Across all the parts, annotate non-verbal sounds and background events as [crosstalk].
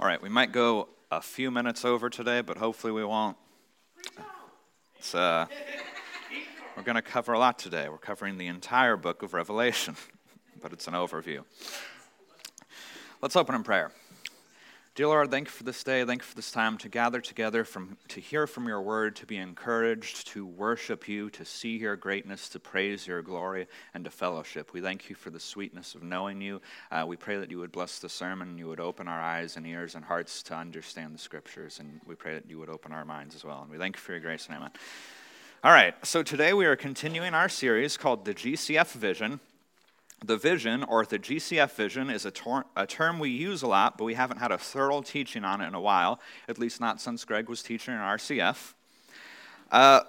All right, we might go a few minutes over today, but hopefully we won't. It's, uh, we're going to cover a lot today. We're covering the entire book of Revelation, [laughs] but it's an overview. Let's open in prayer. Dear Lord, thank you for this day. Thank you for this time to gather together from, to hear from your word, to be encouraged, to worship you, to see your greatness, to praise your glory, and to fellowship. We thank you for the sweetness of knowing you. Uh, we pray that you would bless the sermon, you would open our eyes and ears and hearts to understand the scriptures, and we pray that you would open our minds as well. And we thank you for your grace and amen. All right, so today we are continuing our series called the GCF Vision. The vision, or the GCF vision, is a, a, term we use a lot, but we haven't had a thorough teaching on it in a while, at least not since Greg was teaching in RCF. Uh,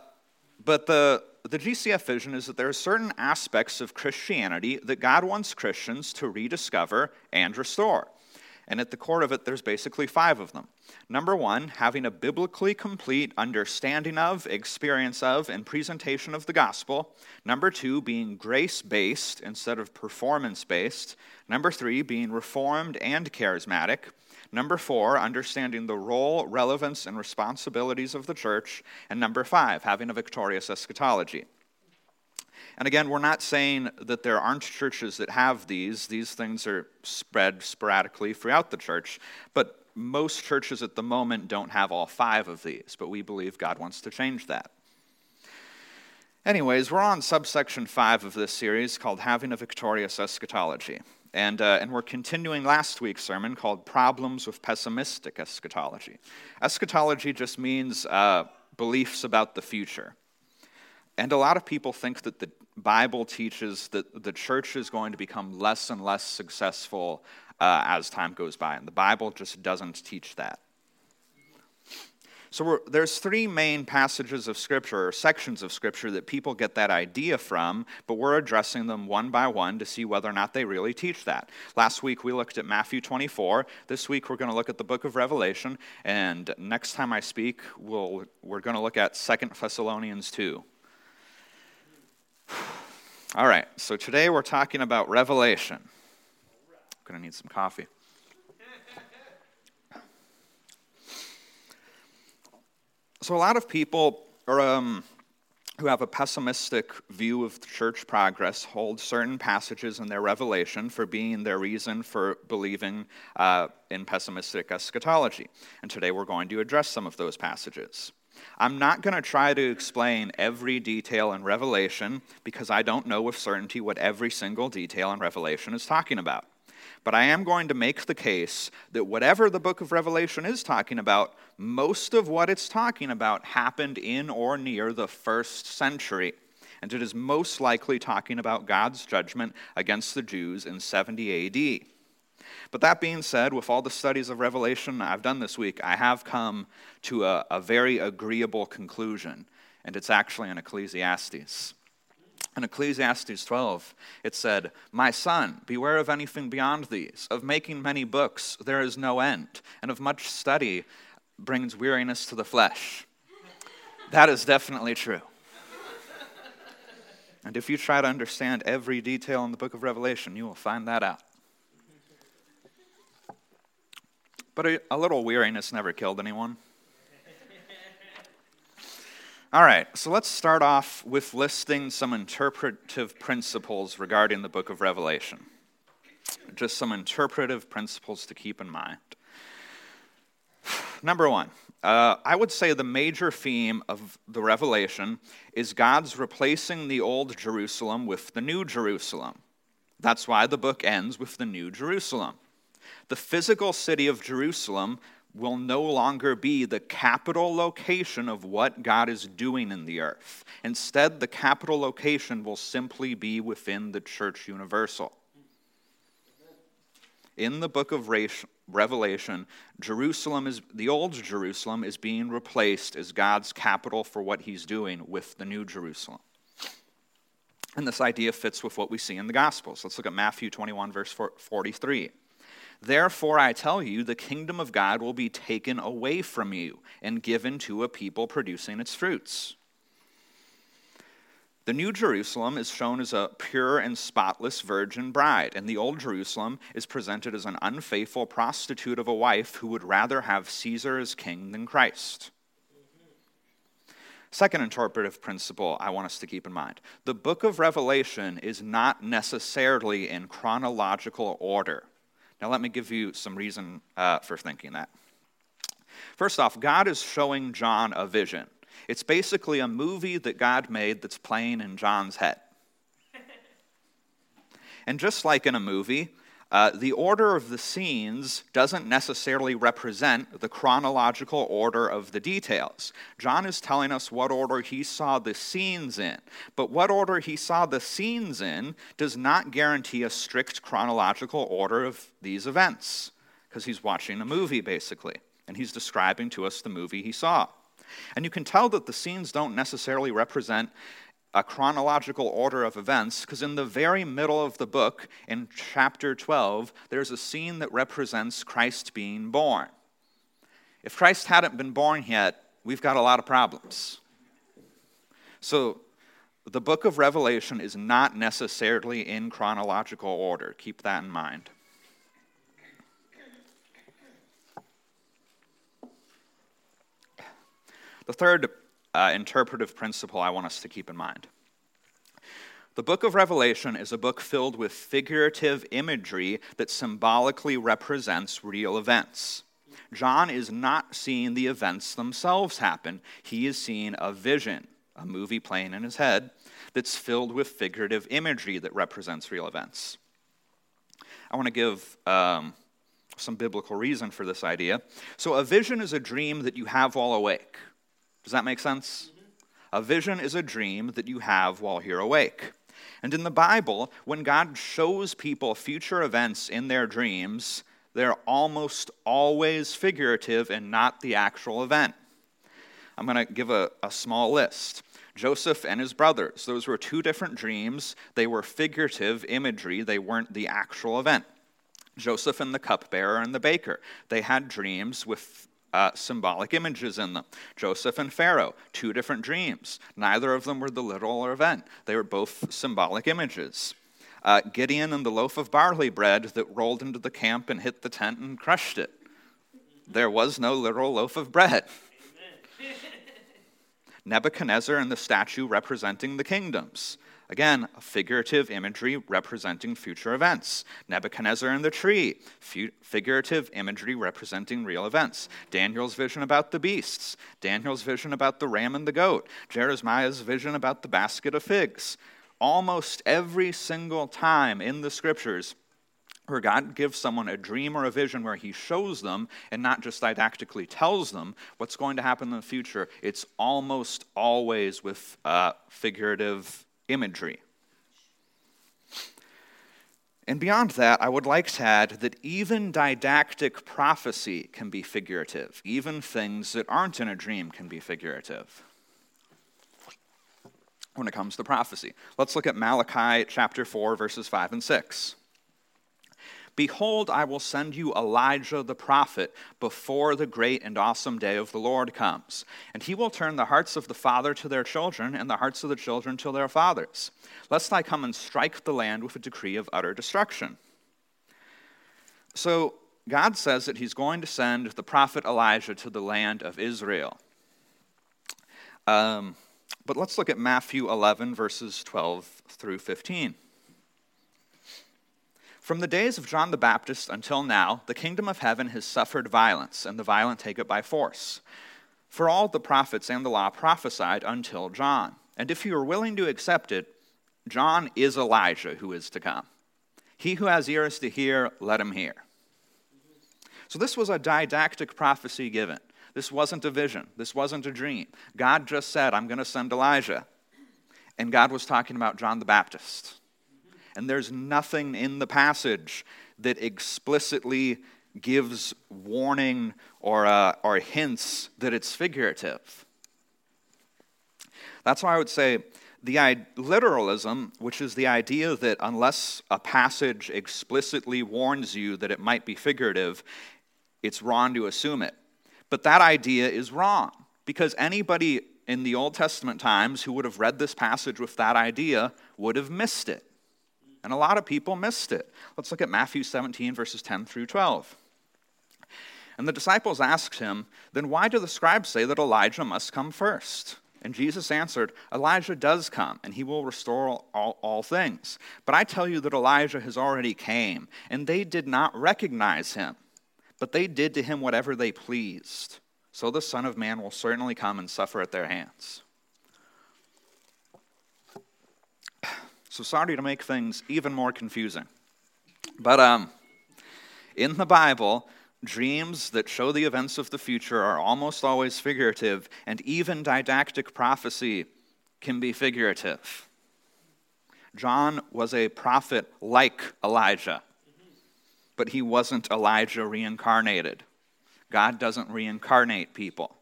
but the, the GCF vision is that there are certain aspects of Christianity that God wants Christians to rediscover and restore. And at the core of it, there's basically five of them. Number one, having a biblically complete understanding of, experience of, and presentation of the gospel. Number two, being grace based instead of performance based. Number three, being reformed and charismatic. Number four, understanding the role, relevance, and responsibilities of the church. And number five, having a victorious eschatology. And again, we're not saying that there aren't churches that have these. These things are spread sporadically throughout the church. But most churches at the moment don't have all five of these. But we believe God wants to change that. Anyways, we're on subsection five of this series called Having a Victorious Eschatology. And, uh, and we're continuing last week's sermon called Problems with Pessimistic Eschatology. Eschatology just means uh, beliefs about the future. And a lot of people think that the Bible teaches that the church is going to become less and less successful uh, as time goes by, and the Bible just doesn't teach that. So there's three main passages of Scripture, or sections of Scripture, that people get that idea from, but we're addressing them one by one to see whether or not they really teach that. Last week we looked at Matthew 24. This week we're going to look at the book of Revelation, and next time I speak, we'll, we're going to look at Second Thessalonians 2. All right, so today we're talking about Revelation. I'm going to need some coffee. So, a lot of people are, um, who have a pessimistic view of church progress hold certain passages in their revelation for being their reason for believing uh, in pessimistic eschatology. And today we're going to address some of those passages. I'm not going to try to explain every detail in Revelation because I don't know with certainty what every single detail in Revelation is talking about. But I am going to make the case that whatever the book of Revelation is talking about, most of what it's talking about happened in or near the first century. And it is most likely talking about God's judgment against the Jews in 70 AD. But that being said, with all the studies of Revelation I've done this week, I have come to a, a very agreeable conclusion, and it's actually in Ecclesiastes. In Ecclesiastes 12, it said, My son, beware of anything beyond these. Of making many books, there is no end, and of much study brings weariness to the flesh. That is definitely true. And if you try to understand every detail in the book of Revelation, you will find that out. But a, a little weariness never killed anyone. [laughs] All right, so let's start off with listing some interpretive principles regarding the book of Revelation. Just some interpretive principles to keep in mind. [sighs] Number one, uh, I would say the major theme of the Revelation is God's replacing the old Jerusalem with the new Jerusalem. That's why the book ends with the new Jerusalem. The physical city of Jerusalem will no longer be the capital location of what God is doing in the earth. Instead, the capital location will simply be within the church universal. In the book of Revelation, Jerusalem is the old Jerusalem is being replaced as God's capital for what he's doing with the new Jerusalem. And this idea fits with what we see in the Gospels. Let's look at Matthew 21, verse 43. Therefore, I tell you, the kingdom of God will be taken away from you and given to a people producing its fruits. The New Jerusalem is shown as a pure and spotless virgin bride, and the Old Jerusalem is presented as an unfaithful prostitute of a wife who would rather have Caesar as king than Christ. Second interpretive principle I want us to keep in mind the book of Revelation is not necessarily in chronological order. Now, let me give you some reason uh, for thinking that. First off, God is showing John a vision. It's basically a movie that God made that's playing in John's head. [laughs] and just like in a movie, uh, the order of the scenes doesn't necessarily represent the chronological order of the details. John is telling us what order he saw the scenes in, but what order he saw the scenes in does not guarantee a strict chronological order of these events, because he's watching a movie, basically, and he's describing to us the movie he saw. And you can tell that the scenes don't necessarily represent a chronological order of events because in the very middle of the book, in chapter 12, there's a scene that represents Christ being born. If Christ hadn't been born yet, we've got a lot of problems. So, the book of Revelation is not necessarily in chronological order. Keep that in mind. The third uh, interpretive principle I want us to keep in mind. The book of Revelation is a book filled with figurative imagery that symbolically represents real events. John is not seeing the events themselves happen, he is seeing a vision, a movie playing in his head, that's filled with figurative imagery that represents real events. I want to give um, some biblical reason for this idea. So, a vision is a dream that you have while awake. Does that make sense? Mm-hmm. A vision is a dream that you have while you're awake. And in the Bible, when God shows people future events in their dreams, they're almost always figurative and not the actual event. I'm going to give a, a small list. Joseph and his brothers, those were two different dreams. They were figurative imagery, they weren't the actual event. Joseph and the cupbearer and the baker, they had dreams with uh, symbolic images in them. Joseph and Pharaoh, two different dreams. Neither of them were the literal event, they were both symbolic images. Uh, Gideon and the loaf of barley bread that rolled into the camp and hit the tent and crushed it. There was no literal loaf of bread. [laughs] Nebuchadnezzar and the statue representing the kingdoms. Again, figurative imagery representing future events. Nebuchadnezzar and the tree, figurative imagery representing real events. Daniel's vision about the beasts. Daniel's vision about the ram and the goat. Jeremiah's vision about the basket of figs. Almost every single time in the scriptures, where God gives someone a dream or a vision where He shows them and not just didactically tells them what's going to happen in the future, it's almost always with uh, figurative imagery. And beyond that, I would like to add that even didactic prophecy can be figurative. Even things that aren't in a dream can be figurative when it comes to prophecy. Let's look at Malachi chapter 4, verses 5 and 6. Behold, I will send you Elijah the prophet before the great and awesome day of the Lord comes. And he will turn the hearts of the father to their children, and the hearts of the children to their fathers, lest I come and strike the land with a decree of utter destruction. So, God says that he's going to send the prophet Elijah to the land of Israel. Um, but let's look at Matthew 11, verses 12 through 15. From the days of John the Baptist until now, the kingdom of heaven has suffered violence, and the violent take it by force. For all the prophets and the law prophesied until John. And if you are willing to accept it, John is Elijah who is to come. He who has ears to hear, let him hear. So, this was a didactic prophecy given. This wasn't a vision. This wasn't a dream. God just said, I'm going to send Elijah. And God was talking about John the Baptist and there's nothing in the passage that explicitly gives warning or, uh, or hints that it's figurative. That's why I would say the literalism, which is the idea that unless a passage explicitly warns you that it might be figurative, it's wrong to assume it. But that idea is wrong because anybody in the Old Testament times who would have read this passage with that idea would have missed it. And a lot of people missed it. Let's look at Matthew 17, verses 10 through 12. And the disciples asked him, Then why do the scribes say that Elijah must come first? And Jesus answered, Elijah does come, and he will restore all, all, things. But I tell you that Elijah has already came, and they did not recognize him, but they did to him whatever they pleased. So the Son of Man will certainly come and suffer at their hands. So sorry to make things even more confusing. But um, in the Bible, dreams that show the events of the future are almost always figurative, and even didactic prophecy can be figurative. John was a prophet like Elijah, but he wasn't Elijah reincarnated. God doesn't reincarnate people.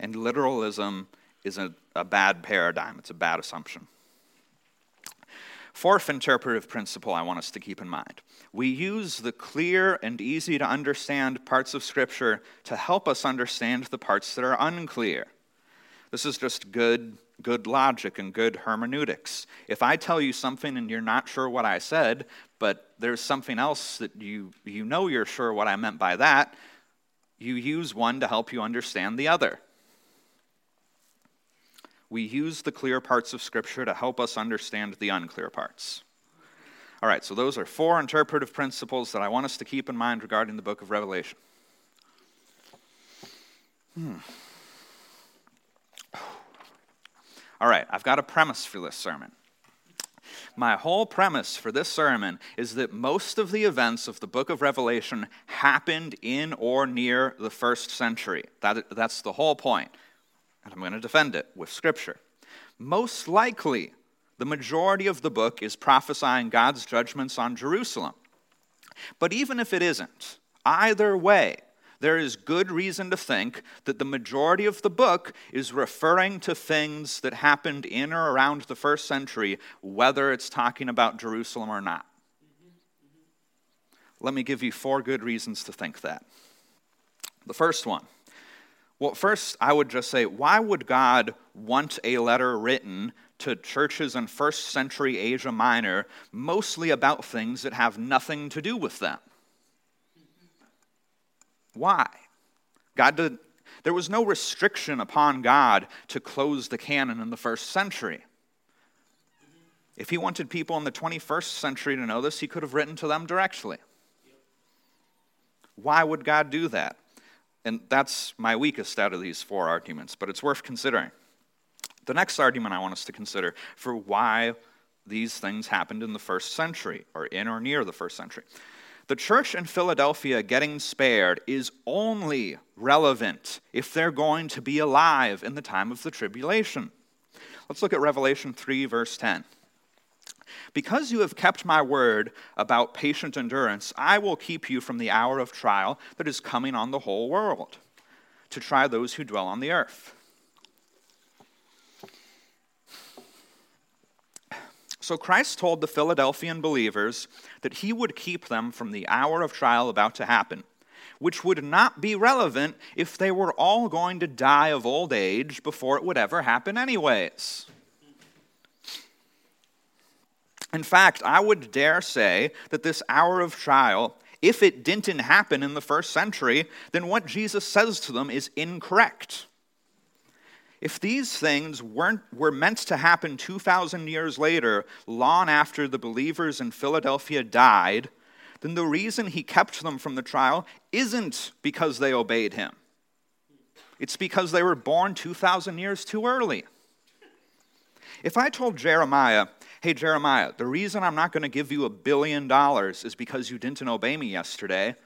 And literalism is a, a bad paradigm, it's a bad assumption. Fourth interpretive principle I want us to keep in mind we use the clear and easy to understand parts of Scripture to help us understand the parts that are unclear. This is just good, good logic and good hermeneutics. If I tell you something and you're not sure what I said, but there's something else that you, you know you're sure what I meant by that, you use one to help you understand the other. We use the clear parts of Scripture to help us understand the unclear parts. All right, so those are four interpretive principles that I want us to keep in mind regarding the book of Revelation. Hmm. All right, I've got a premise for this sermon. My whole premise for this sermon is that most of the events of the book of Revelation happened in or near the first century. That, that's the whole point. And I'm going to defend it with Scripture. Most likely, the majority of the book is prophesying God's judgments on Jerusalem. But even if it isn't, either way, there is good reason to think that the majority of the book is referring to things that happened in or around the first century, whether it's talking about Jerusalem or not. Let me give you four good reasons to think that. The first one. Well, first, I would just say, why would God want a letter written to churches in first century Asia Minor mostly about things that have nothing to do with them? Why? God did, there was no restriction upon God to close the canon in the first century. If he wanted people in the 21st century to know this, he could have written to them directly. Why would God do that? And that's my weakest out of these four arguments, but it's worth considering. The next argument I want us to consider for why these things happened in the first century, or in or near the first century. The church in Philadelphia getting spared is only relevant if they're going to be alive in the time of the tribulation. Let's look at Revelation 3, verse 10. Because you have kept my word about patient endurance, I will keep you from the hour of trial that is coming on the whole world, to try those who dwell on the earth. So Christ told the Philadelphian believers that he would keep them from the hour of trial about to happen, which would not be relevant if they were all going to die of old age before it would ever happen, anyways. In fact, I would dare say that this hour of trial, if it didn't happen in the first century, then what Jesus says to them is incorrect. If these things weren't, were meant to happen 2,000 years later, long after the believers in Philadelphia died, then the reason he kept them from the trial isn't because they obeyed him. It's because they were born 2,000 years too early. If I told Jeremiah, hey, Jeremiah, the reason I'm not going to give you a billion dollars is because you didn't obey me yesterday,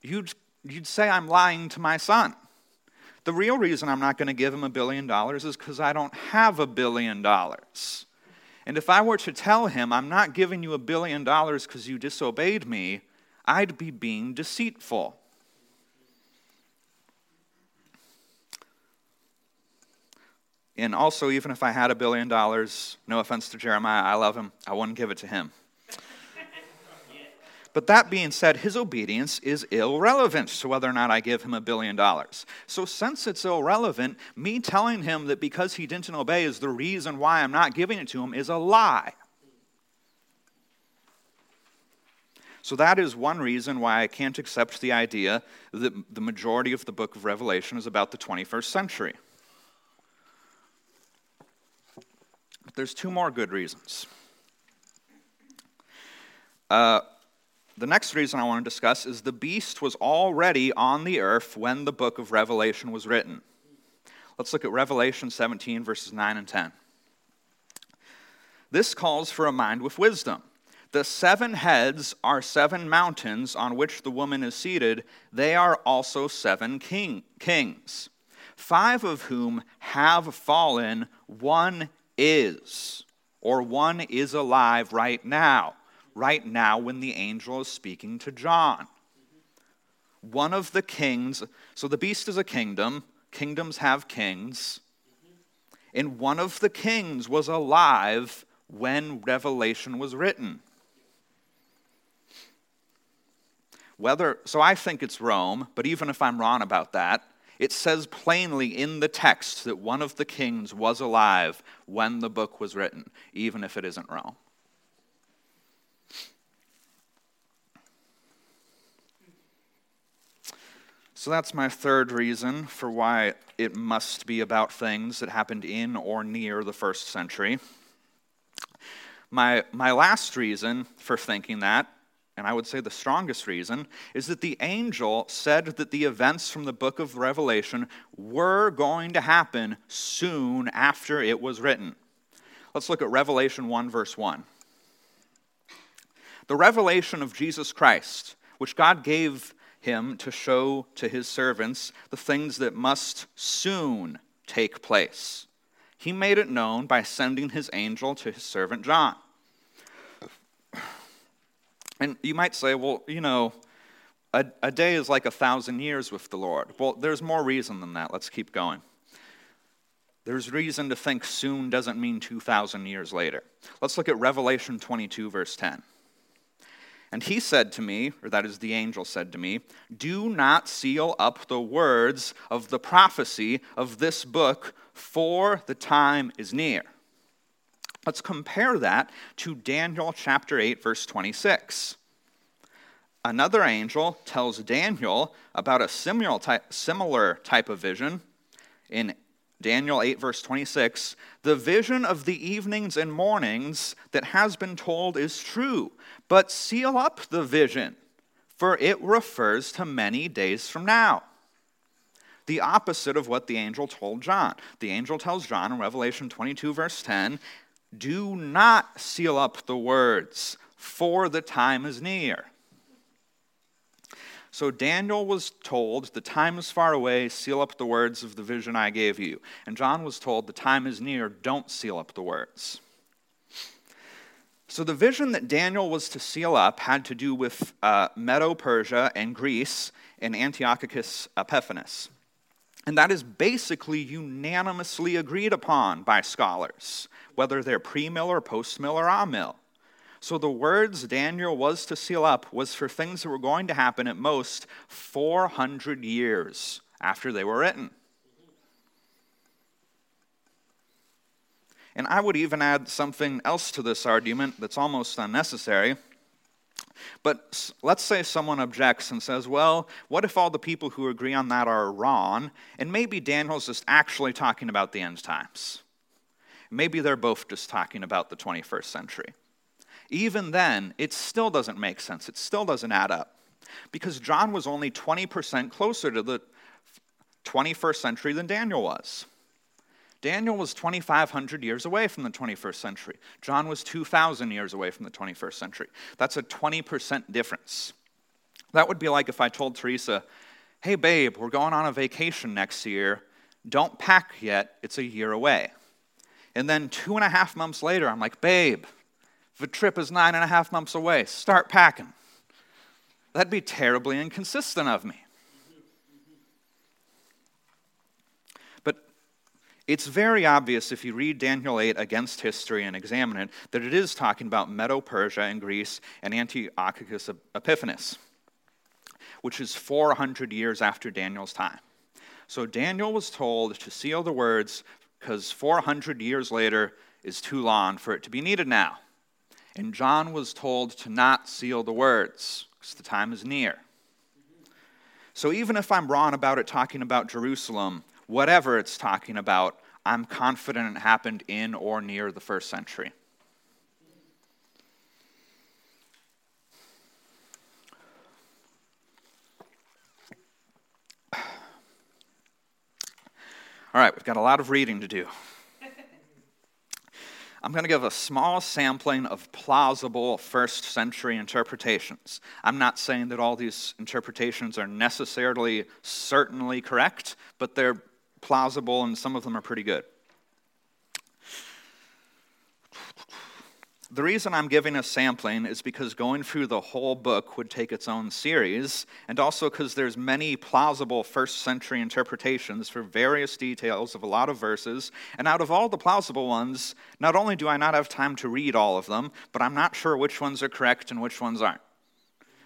you'd, you'd say I'm lying to my son. The real reason I'm not going to give him a billion dollars is because I don't have a billion dollars. And if I were to tell him, I'm not giving you a billion dollars because you disobeyed me, I'd be being deceitful. And also, even if I had a billion dollars, no offense to Jeremiah, I love him, I wouldn't give it to him. But that being said, his obedience is irrelevant to whether or not I give him a billion dollars. So, since it's irrelevant, me telling him that because he didn't obey is the reason why I'm not giving it to him is a lie. So, that is one reason why I can't accept the idea that the majority of the book of Revelation is about the 21st century. But there's two more good reasons. Uh, the next reason I want to discuss is the beast was already on the earth when the book of Revelation was written. Let's look at Revelation 17, verses 9 and 10. This calls for a mind with wisdom. The seven heads are seven mountains on which the woman is seated. They are also seven king, kings, five of whom have fallen. One is, or one is alive right now right now when the angel is speaking to John. One of the kings, so the beast is a kingdom, kingdoms have kings, and one of the kings was alive when Revelation was written. Whether, so I think it's Rome, but even if I'm wrong about that, it says plainly in the text that one of the kings was alive when the book was written, even if it isn't Rome. So that's my third reason for why it must be about things that happened in or near the first century. My, my last reason for thinking that, and I would say the strongest reason, is that the angel said that the events from the book of Revelation were going to happen soon after it was written. Let's look at Revelation 1, verse 1. The revelation of Jesus Christ, which God gave him to show to his servants the things that must soon take place. He made it known by sending his angel to his servant John. And you might say, well, you know, a, a day is like a thousand years with the Lord. Well, there's more reason than that. Let's keep going. There's reason to think soon doesn't mean 2,000 years later. Let's look at Revelation 22, verse 10. And he said to me, or that is the angel said to me, Do not seal up the words of the prophecy of this book, for the time is near. Let's compare that to Daniel chapter 8, verse 26. Another angel tells Daniel about a similar type, similar type of vision in Daniel 8, verse 26, the vision of the evenings and mornings that has been told is true, but seal up the vision, for it refers to many days from now. The opposite of what the angel told John. The angel tells John in Revelation 22, verse 10, Do not seal up the words, for the time is near. So Daniel was told, The time is far away, seal up the words of the vision I gave you. And John was told, The time is near, don't seal up the words. So the vision that Daniel was to seal up had to do with uh, Medo Persia and Greece and Antiochus Epiphanes. And that is basically unanimously agreed upon by scholars, whether they're pre mill or post mill or amill. So the words Daniel was to seal up was for things that were going to happen at most 400 years after they were written. And I would even add something else to this argument that's almost unnecessary. But let's say someone objects and says, well, what if all the people who agree on that are wrong? And maybe Daniel's just actually talking about the end times. Maybe they're both just talking about the 21st century even then, it still doesn't make sense. It still doesn't add up. Because John was only 20% closer to the 21st century than Daniel was. Daniel was 2,500 years away from the 21st century. John was 2,000 years away from the 21st century. That's a 20% difference. That would be like if I told Teresa, hey, babe, we're going on a vacation next year. Don't pack yet, it's a year away. And then two and a half months later, I'm like, babe, the trip is nine and a half months away. Start packing. That'd be terribly inconsistent of me. But It's very obvious if you read Daniel 8 against history and examine it that it is talking about Medo Persia and Greece and Antiochus Epiphanes, which is 400 years after Daniel's time. So Daniel was told to seal the words because 400 years later is too long for it to be needed now. And John was told to not seal the words because the time is near. So even if I'm wrong about it talking about Jerusalem, whatever it's talking about, I'm confident it happened in or near the first century. All right, we've got a lot of reading to do. I'm going to give a small sampling of plausible first century interpretations. I'm not saying that all these interpretations are necessarily certainly correct, but they're plausible and some of them are pretty good. The reason I'm giving a sampling is because going through the whole book would take its own series, and also because there's many plausible first century interpretations for various details of a lot of verses, and out of all the plausible ones, not only do I not have time to read all of them, but I'm not sure which ones are correct and which ones aren't.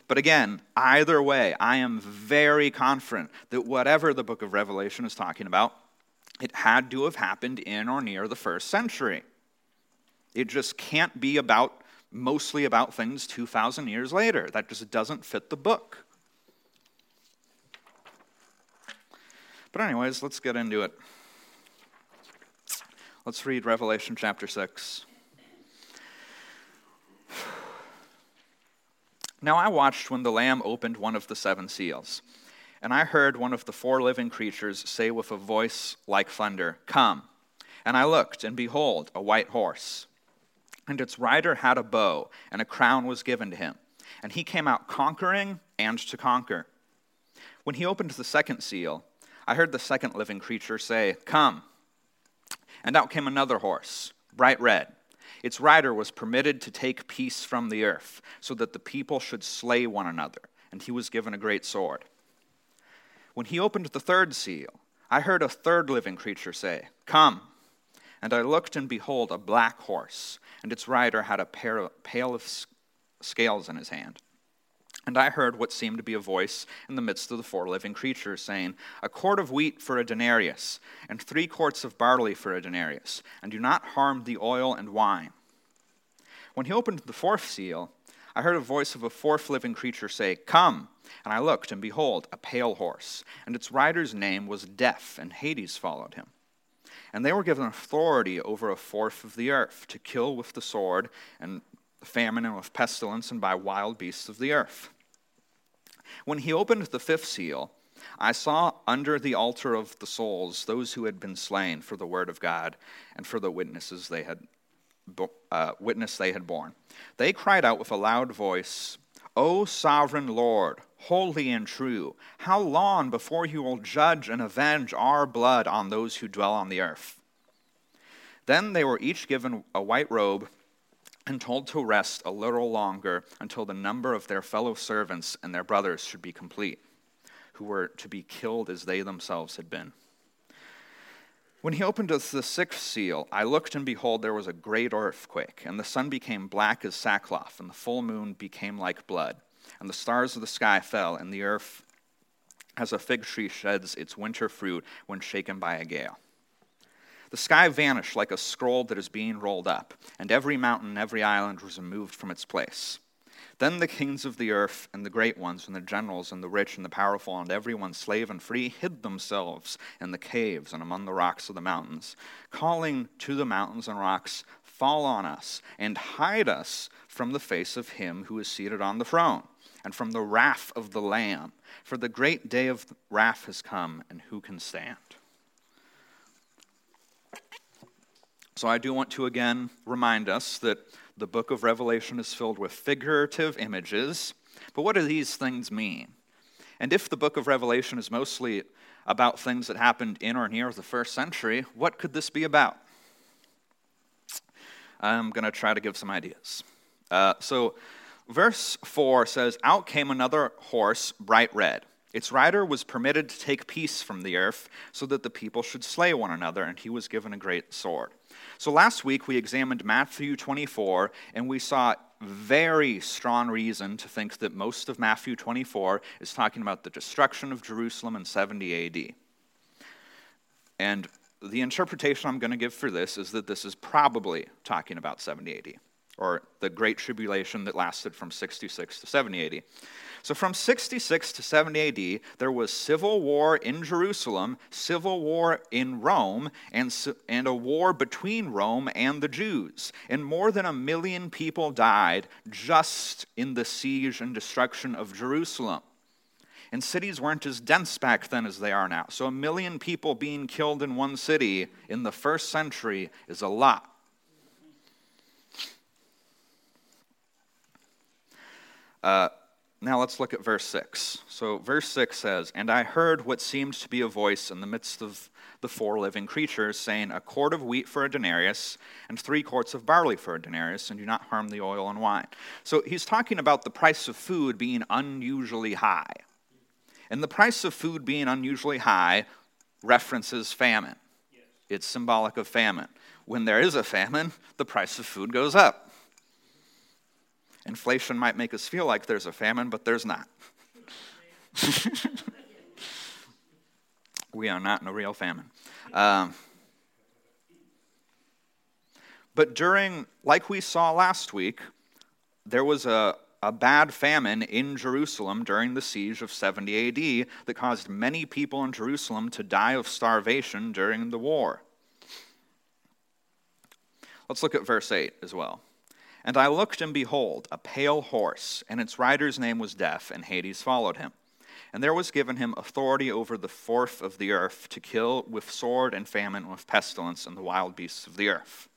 But again, either way, I am very confident that whatever the book of Revelation is talking about, it had to have happened in or near the first century. It just can't be about mostly about things 2,000 years later. That just doesn't fit the book. But, anyways, let's get into it. Let's read Revelation chapter 6. Now I watched when the Lamb opened one of the seven seals, and I heard one of the four living creatures say with a voice like thunder, Come. And I looked, and behold, a white horse and its rider had a bow, and a crown was given to him. And he came out conquering and to conquer. When he opened the second seal, I heard the second living creature say, Come. And out came another horse, bright red. Its rider was permitted to take peace from the earth, so that the people should slay one another, and he was given a great sword. When he opened the third seal, I heard a third living creature say, Come. And I looked, and behold, a black horse, and its rider had a pail of scales in his hand. And I heard what seemed to be a voice in the midst of the four living creatures, saying, A quart of wheat for a denarius, and three quarts of barley for a denarius, and do not harm the oil and wine. When he opened the fourth seal, I heard a voice of a fourth living creature say, Come. And I looked, and behold, a pale horse, and its rider's name was Death, and Hades followed him. And they were given authority over a fourth of the earth to kill with the sword and famine and with pestilence and by wild beasts of the earth. When he opened the fifth seal, I saw under the altar of the souls those who had been slain for the word of God and for the witnesses they had uh, witness they had borne. They cried out with a loud voice, O sovereign Lord, holy and true, how long before you will judge and avenge our blood on those who dwell on the earth? Then they were each given a white robe and told to rest a little longer until the number of their fellow servants and their brothers should be complete, who were to be killed as they themselves had been. When he opened the sixth seal, I looked, and behold, there was a great earthquake, and the sun became black as sackcloth, and the full moon became like blood, and the stars of the sky fell, and the earth, as a fig tree sheds its winter fruit when shaken by a gale. The sky vanished like a scroll that is being rolled up, and every mountain and every island was removed from its place. Then the kings of the earth, and the great ones, and the generals, and the rich, and the powerful, and everyone, slave and free, hid themselves in the caves and among the rocks of the mountains, calling to the mountains and rocks, Fall on us, and hide us from the face of him who is seated on the throne, and from the wrath of the Lamb. For the great day of wrath has come, and who can stand? So I do want to again remind us that the book of Revelation is filled with figurative images. But what do these things mean? And if the book of Revelation is mostly about things that happened in or near the first century, what could this be about? I'm going to try to give some ideas. Uh, so, verse 4 says, Out came another horse, bright red. Its rider was permitted to take peace from the earth so that the people should slay one another, and he was given a great sword. So last week we examined Matthew 24, and we saw very strong reason to think that most of Matthew 24 is talking about the destruction of Jerusalem in 70 AD. And the interpretation I'm going to give for this is that this is probably talking about 70 AD, or the Great Tribulation that lasted from 66 to 70 AD. So from 66 to 70 AD, there was civil war in Jerusalem, civil war in Rome, and, and a war between Rome and the Jews. And more than a million people died just in the siege and destruction of Jerusalem. And cities weren't as dense back then as they are now. So a million people being killed in one city in the first century is a lot. Uh, now let's look at verse 6. So, verse 6 says, And I heard what seemed to be a voice in the midst of the four living creatures, saying, A quart of wheat for a denarius, and three quarts of barley for a denarius, and do not harm the oil and wine. So, he's talking about the price of food being unusually high. And the price of food being unusually high references famine, it's symbolic of famine. When there is a famine, the price of food goes up. Inflation might make us feel like there's a famine, but there's not. [laughs] we are not in a real famine. Um, but during, like we saw last week, there was a, a bad famine in Jerusalem during the siege of 70 AD that caused many people in Jerusalem to die of starvation during the war. Let's look at verse 8 as well. And I looked, and behold, a pale horse, and its rider's name was Death, and Hades followed him. And there was given him authority over the fourth of the earth to kill with sword and famine, and with pestilence, and the wild beasts of the earth.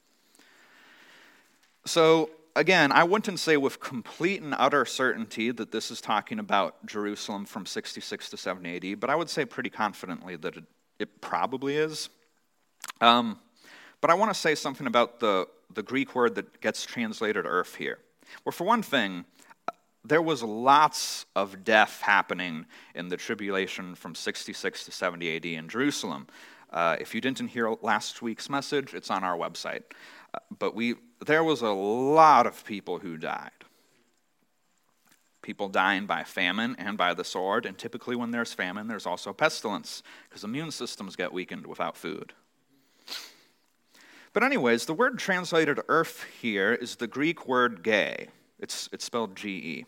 So, again, I wouldn't say with complete and utter certainty that this is talking about Jerusalem from 66 to 70 AD, but I would say pretty confidently that it, it probably is. Um, but I want to say something about the the Greek word that gets translated earth here? Well, for one thing, there was lots of death happening in the tribulation from 66 to 70 AD in Jerusalem. Uh, if you didn't hear last week's message, it's on our website. Uh, but we, there was a lot of people who died. People dying by famine and by the sword, and typically when there's famine, there's also pestilence, because immune systems get weakened without food. But, anyways, the word translated earth here is the Greek word ge. It's, it's spelled G E.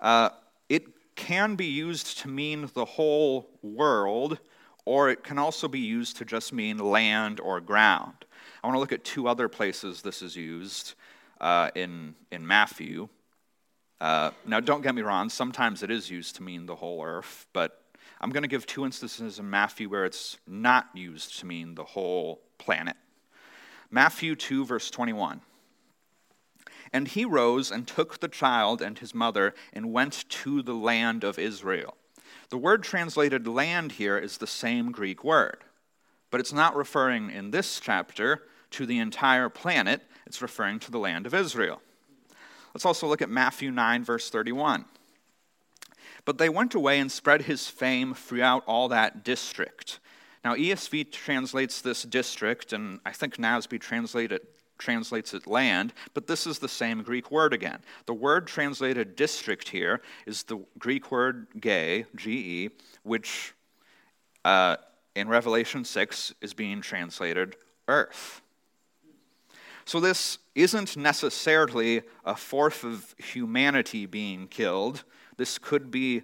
Uh, it can be used to mean the whole world, or it can also be used to just mean land or ground. I want to look at two other places this is used uh, in, in Matthew. Uh, now, don't get me wrong, sometimes it is used to mean the whole earth, but I'm going to give two instances in Matthew where it's not used to mean the whole planet. Matthew 2, verse 21. And he rose and took the child and his mother and went to the land of Israel. The word translated land here is the same Greek word, but it's not referring in this chapter to the entire planet, it's referring to the land of Israel. Let's also look at Matthew 9, verse 31. But they went away and spread his fame throughout all that district. Now, ESV translates this district, and I think NASB translate it, translates it land, but this is the same Greek word again. The word translated district here is the Greek word ge, G E, which uh, in Revelation 6 is being translated earth. So, this isn't necessarily a fourth of humanity being killed. This could be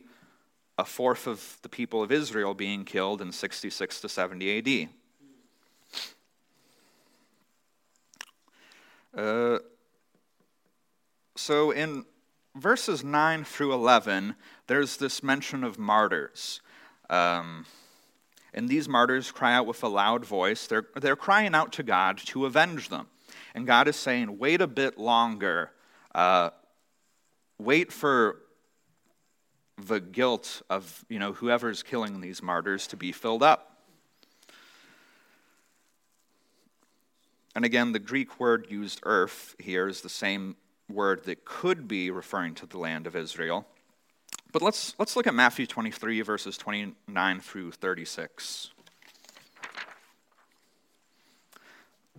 a fourth of the people of Israel being killed in 66 to 70 AD. Uh, so in verses 9 through 11, there's this mention of martyrs. Um, and these martyrs cry out with a loud voice. They're, they're crying out to God to avenge them. And God is saying, wait a bit longer. Uh, wait for the guilt of you know whoever's killing these martyrs to be filled up. And again, the Greek word used earth here is the same word that could be referring to the land of Israel. But let's, let's look at Matthew 23, verses 29 through 36.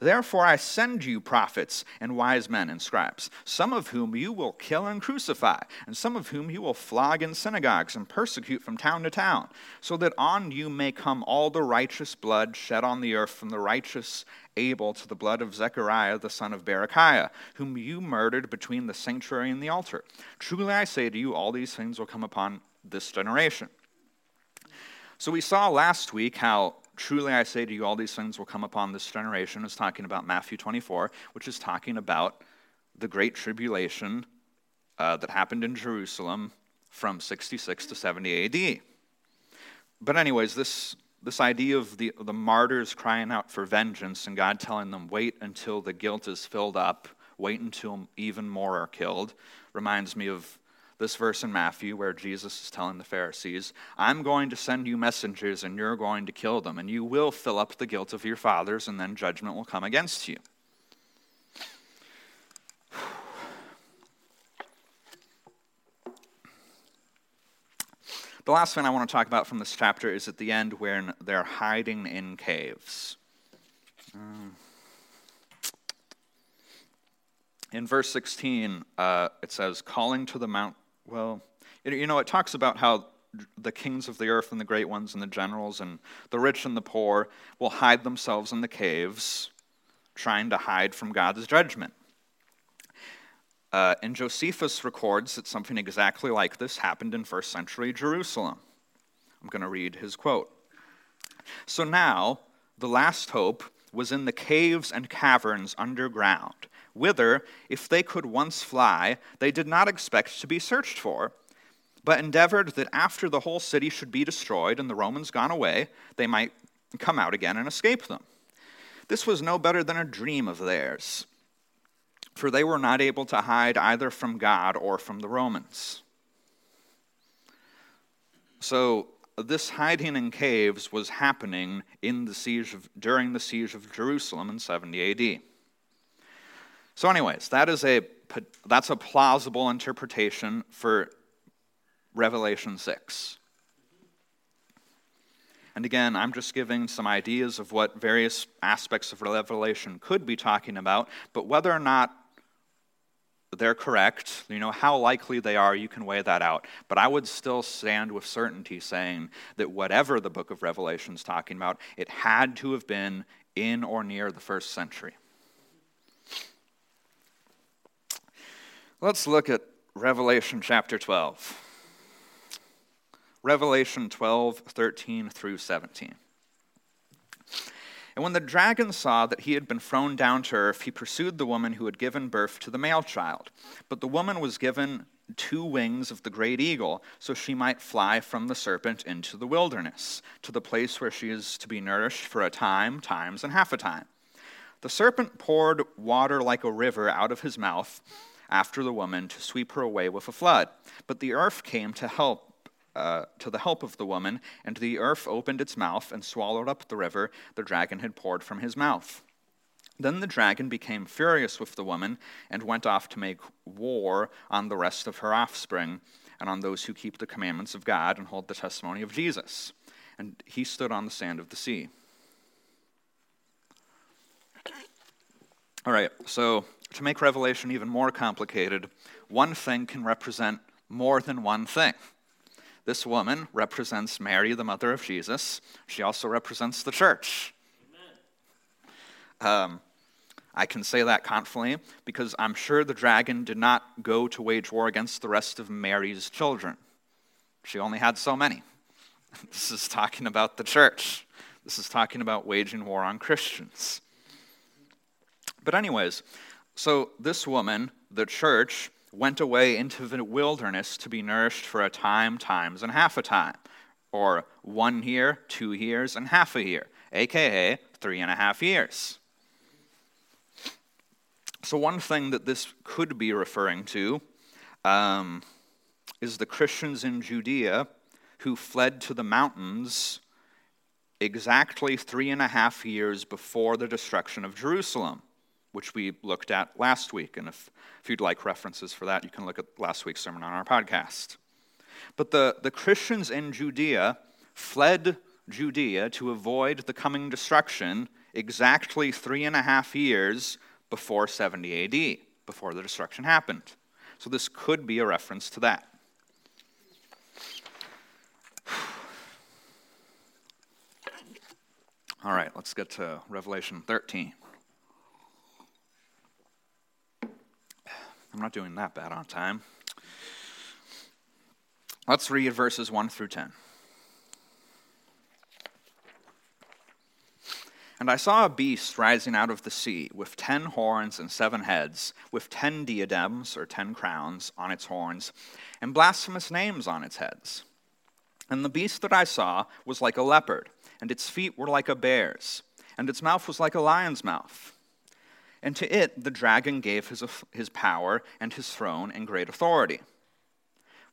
Therefore I send you prophets and wise men and scribes, some of whom you will kill and crucify, and some of whom you will flog in synagogues and persecute from town to town, so that on you may come all the righteous blood shed on the earth from the righteous Abel to the blood of Zechariah the son of Berechiah, whom you murdered between the sanctuary and the altar. Truly I say to you, all these things will come upon this generation. So we saw last week how truly I say to you, all these things will come upon this generation, is talking about Matthew 24, which is talking about the great tribulation uh, that happened in Jerusalem from 66 to 70 AD. But, anyways, this, this idea of the, the martyrs crying out for vengeance and God telling them, wait until the guilt is filled up, wait until even more are killed, reminds me of this verse in Matthew where Jesus is telling the Pharisees, I'm going to send you messengers and you're going to kill them, and you will fill up the guilt of your fathers, and then judgment will come against you. The last thing I want to talk about from this chapter is at the end when they're hiding in caves. Um, in verse 16, uh, it says, calling to the mount well, you know, it talks about how the kings of the earth and the great ones and the generals and the rich and the poor will hide themselves in the caves, trying to hide from God's judgment. Uh, and Josephus records that something exactly like this happened in first century Jerusalem. I'm going to read his quote. So now, the last hope was in the caves and caverns underground whither, if they could once fly, they did not expect to be searched for, but endeavored that after the whole city should be destroyed and the Romans gone away, they might come out again and escape them. This was no better than a dream of theirs, for they were not able to hide either from God or from the Romans. So, this hiding in caves was happening in the siege of, during the siege of Jerusalem in 70 AD. So, anyways, that is a that's a plausible interpretation for Revelation 6. And again, I'm just giving some ideas of what various aspects of Revelation could be talking about, but whether or not they're correct, you know, how likely they are, you can weigh that out. But I would still stand with certainty saying that whatever the book of Revelation is talking about, it had to have been in or near the first century. Let's look at Revelation chapter 12. Revelation 12, 13 through 17. And when the dragon saw that he had been thrown down to earth, he pursued the woman who had given birth to the male child. But the woman was given two wings of the great eagle, so she might fly from the serpent into the wilderness, to the place where she is to be nourished for a time, times, and half a time. The serpent poured water like a river out of his mouth after the woman to sweep her away with a flood. But the earth came to help. Uh, to the help of the woman, and the earth opened its mouth and swallowed up the river the dragon had poured from his mouth. Then the dragon became furious with the woman and went off to make war on the rest of her offspring and on those who keep the commandments of God and hold the testimony of Jesus. And he stood on the sand of the sea. All right, so to make Revelation even more complicated, one thing can represent more than one thing. This woman represents Mary, the mother of Jesus. She also represents the church. Um, I can say that confidently because I'm sure the dragon did not go to wage war against the rest of Mary's children. She only had so many. [laughs] This is talking about the church. This is talking about waging war on Christians. But, anyways, so this woman, the church, went away into the wilderness to be nourished for a time, times, and half a time, or one year, two years, and half a year, aka three and a half years. So, one thing that this could be referring to um, is the Christians in Judea who fled to the mountains exactly three and a half years before the destruction of Jerusalem, which we looked at last week. And if, if you'd like references for that, you can look at last week's sermon on our podcast. But the, the Christians in Judea fled Judea to avoid the coming destruction exactly three and a half years before 70 AD, before the destruction happened. So this could be a reference to that. [sighs] All right, let's get to Revelation 13. I'm not doing that bad on time. Let's read verses 1 through 10. And I saw a beast rising out of the sea, with ten horns and seven heads, with ten diadems, or ten crowns, on its horns, and blasphemous names on its heads. And the beast that I saw was like a leopard, and its feet were like a bear's, and its mouth was like a lion's mouth. And to it the dragon gave his, his power and his throne and great authority.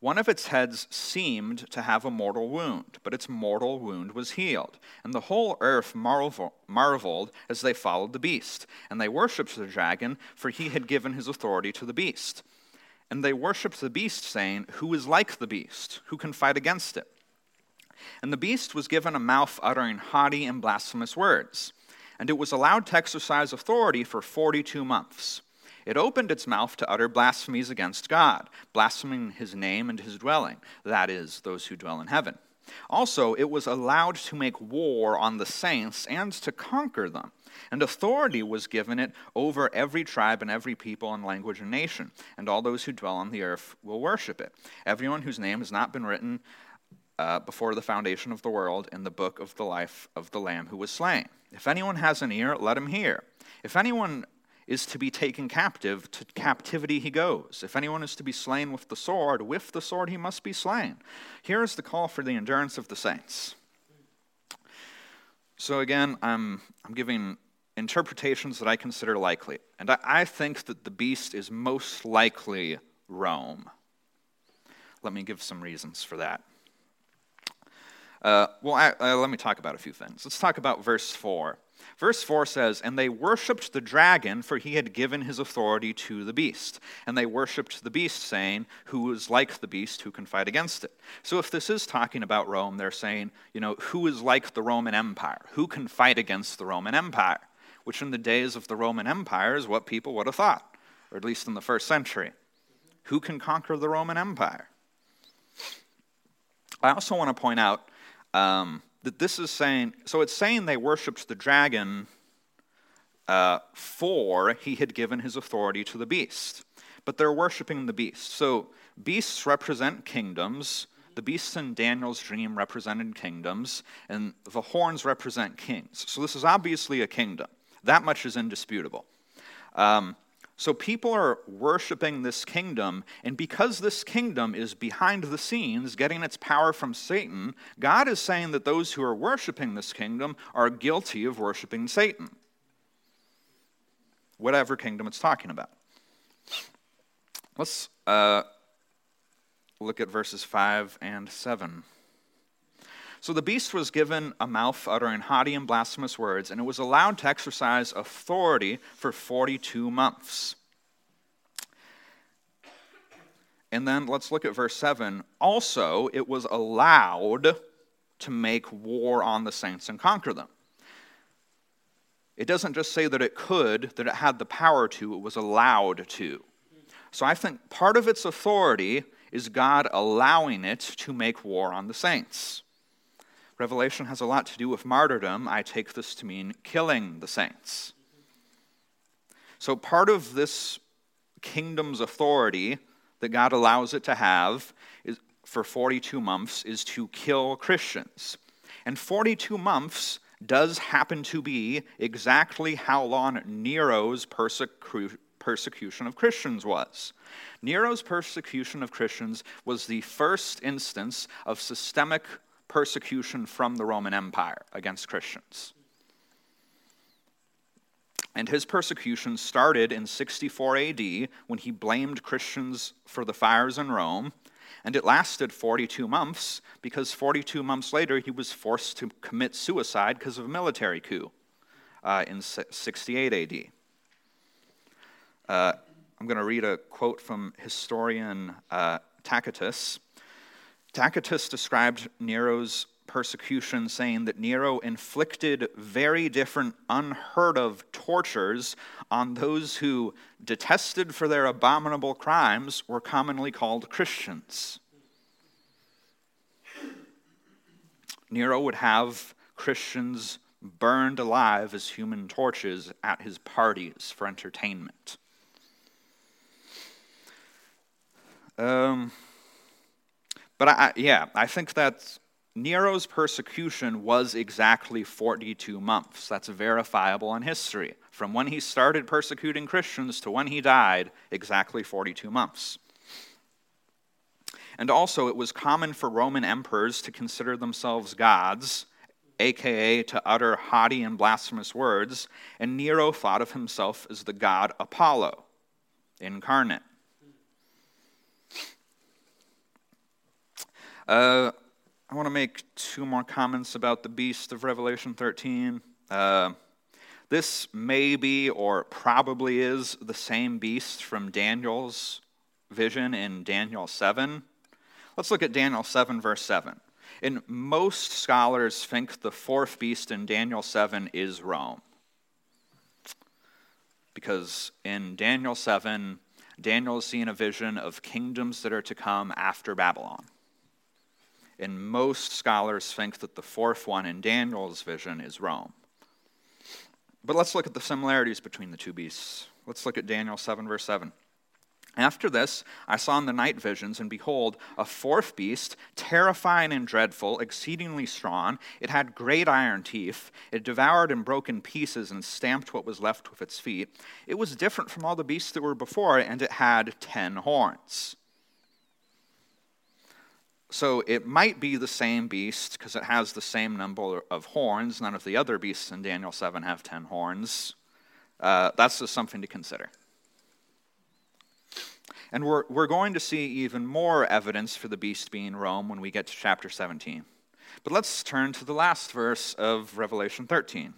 One of its heads seemed to have a mortal wound, but its mortal wound was healed. And the whole earth marveled as they followed the beast. And they worshipped the dragon, for he had given his authority to the beast. And they worshipped the beast, saying, Who is like the beast? Who can fight against it? And the beast was given a mouth uttering haughty and blasphemous words. And it was allowed to exercise authority for 42 months. It opened its mouth to utter blasphemies against God, blaspheming his name and his dwelling, that is, those who dwell in heaven. Also, it was allowed to make war on the saints and to conquer them. And authority was given it over every tribe and every people and language and nation. And all those who dwell on the earth will worship it. Everyone whose name has not been written uh, before the foundation of the world in the book of the life of the Lamb who was slain. If anyone has an ear, let him hear. If anyone is to be taken captive, to captivity he goes. If anyone is to be slain with the sword, with the sword he must be slain. Here is the call for the endurance of the saints. So again, I'm, I'm giving interpretations that I consider likely. And I, I think that the beast is most likely Rome. Let me give some reasons for that. Uh, well, I, uh, let me talk about a few things. Let's talk about verse 4. Verse 4 says, And they worshipped the dragon, for he had given his authority to the beast. And they worshipped the beast, saying, Who is like the beast, who can fight against it? So if this is talking about Rome, they're saying, you know, who is like the Roman Empire? Who can fight against the Roman Empire? Which in the days of the Roman Empire is what people would have thought, or at least in the first century. Who can conquer the Roman Empire? I also want to point out um, that this is saying, so it's saying they worshiped the dragon uh, for he had given his authority to the beast. But they're worshiping the beast. So beasts represent kingdoms. The beasts in Daniel's dream represented kingdoms, and the horns represent kings. So this is obviously a kingdom. That much is indisputable. Um, so people are worshiping this kingdom, and because this kingdom is behind the scenes, getting its power from Satan, God is saying that those who are worshiping this kingdom are guilty of worshiping Satan. Whatever kingdom it's talking about. Let's uh, look at verses 5 and 7. So the beast was given a mouth uttering haughty and blasphemous words, and it was allowed to exercise authority for 42 months. And then let's look at verse 7. Also, it was allowed to make war on the saints and conquer them. It doesn't just say that it could, that it had the power to, it was allowed to. So I think part of its authority is God allowing it to make war on the saints. Revelation has a lot to do with martyrdom. I take this to mean killing the saints. So, part of this kingdom's authority that God allows it to have is, for 42 months is to kill Christians. And 42 months does happen to be exactly how long Nero's persecu- persecution of Christians was. Nero's persecution of Christians was the first instance of systemic persecution from the Roman Empire against Christians. And his persecution started in 64 AD when he blamed Christians for the fires in Rome, and it lasted 42 months because 42 months later he was forced to commit suicide because of a military coup uh, in 68 AD. Uh, I'm going to read a quote from historian uh, Tacitus. Tacitus described Nero's persecution, saying that Nero inflicted very different, unheard of tortures on those who, detested for their abominable crimes, were commonly called Christians. Nero would have Christians burned alive as human torches at his parties for entertainment. Um, but I, yeah, I think that Nero's persecution was exactly 42 months. That's verifiable in history. From when he started persecuting Christians to when he died, exactly 42 months. And also, it was common for Roman emperors to consider themselves gods, aka to utter haughty and blasphemous words, and Nero thought of himself as the god Apollo, incarnate. Uh, I want to make two more comments about the beast of Revelation 13. Uh, this may be or probably is the same beast from Daniel's vision in Daniel 7. Let's look at Daniel 7, verse 7. And most scholars think the fourth beast in Daniel 7 is Rome. Because in Daniel 7, Daniel is seeing a vision of kingdoms that are to come after Babylon. And most scholars think that the fourth one in Daniel's vision is Rome. But let's look at the similarities between the two beasts. Let's look at Daniel 7, verse 7. After this, I saw in the night visions, and behold, a fourth beast, terrifying and dreadful, exceedingly strong. It had great iron teeth. It devoured and broke in pieces and stamped what was left with its feet. It was different from all the beasts that were before, and it had ten horns. So it might be the same beast because it has the same number of horns. None of the other beasts in Daniel 7 have 10 horns. Uh, that's just something to consider. And we're, we're going to see even more evidence for the beast being Rome when we get to chapter 17. But let's turn to the last verse of Revelation 13.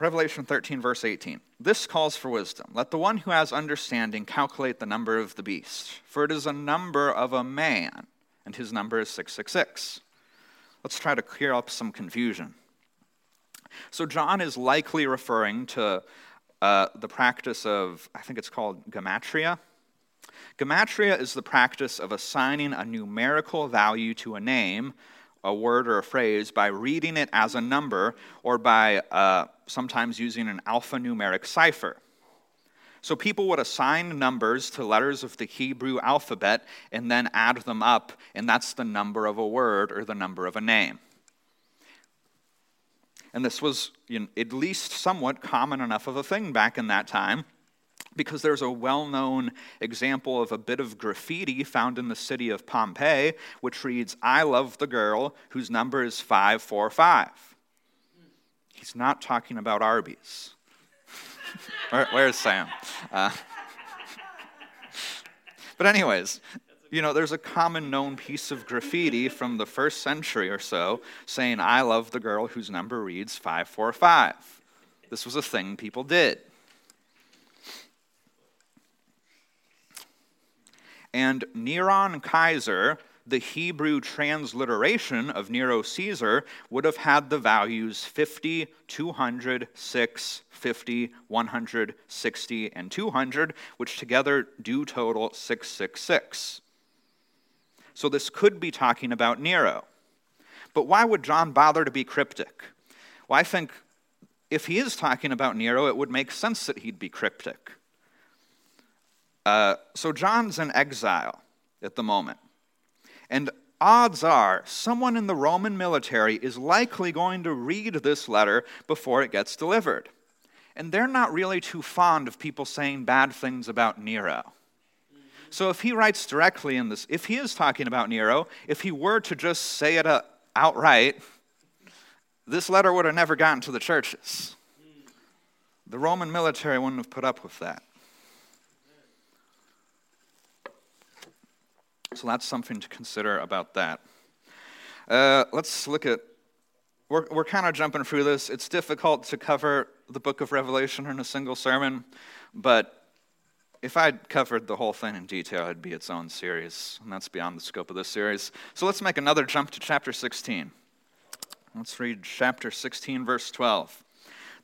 Revelation 13, verse 18. This calls for wisdom. Let the one who has understanding calculate the number of the beast, for it is a number of a man, and his number is 666. Let's try to clear up some confusion. So, John is likely referring to uh, the practice of, I think it's called gematria. Gematria is the practice of assigning a numerical value to a name a word or a phrase by reading it as a number or by uh, sometimes using an alphanumeric cipher. So people would assign numbers to letters of the Hebrew alphabet and then add them up, and that's the number of a word or the number of a name. And this was you know, at least somewhat common enough of a thing back in that time because there's a well known example of a bit of graffiti found in the city of Pompeii, which reads, I love the girl whose number is 545. He's not talking about Arby's. [laughs] Where, where's Sam? Uh, [laughs] but, anyways, you know, there's a common known piece of graffiti from the first century or so saying, I love the girl whose number reads 545. This was a thing people did. And Neron Kaiser, the Hebrew transliteration of Nero Caesar, would have had the values 50, 200, 6, 50, 160, and 200, which together do total 666. So this could be talking about Nero. But why would John bother to be cryptic? Well, I think if he is talking about Nero, it would make sense that he'd be cryptic. Uh, so John's in exile at the moment. And odds are someone in the Roman military is likely going to read this letter before it gets delivered. And they're not really too fond of people saying bad things about Nero. So if he writes directly in this, if he is talking about Nero, if he were to just say it uh, outright, this letter would have never gotten to the churches. The Roman military wouldn't have put up with that. So that's something to consider about that. Uh, let's look at, we're, we're kind of jumping through this. It's difficult to cover the book of Revelation in a single sermon, but if I'd covered the whole thing in detail, it'd be its own series, and that's beyond the scope of this series. So let's make another jump to chapter 16. Let's read chapter 16, verse 12.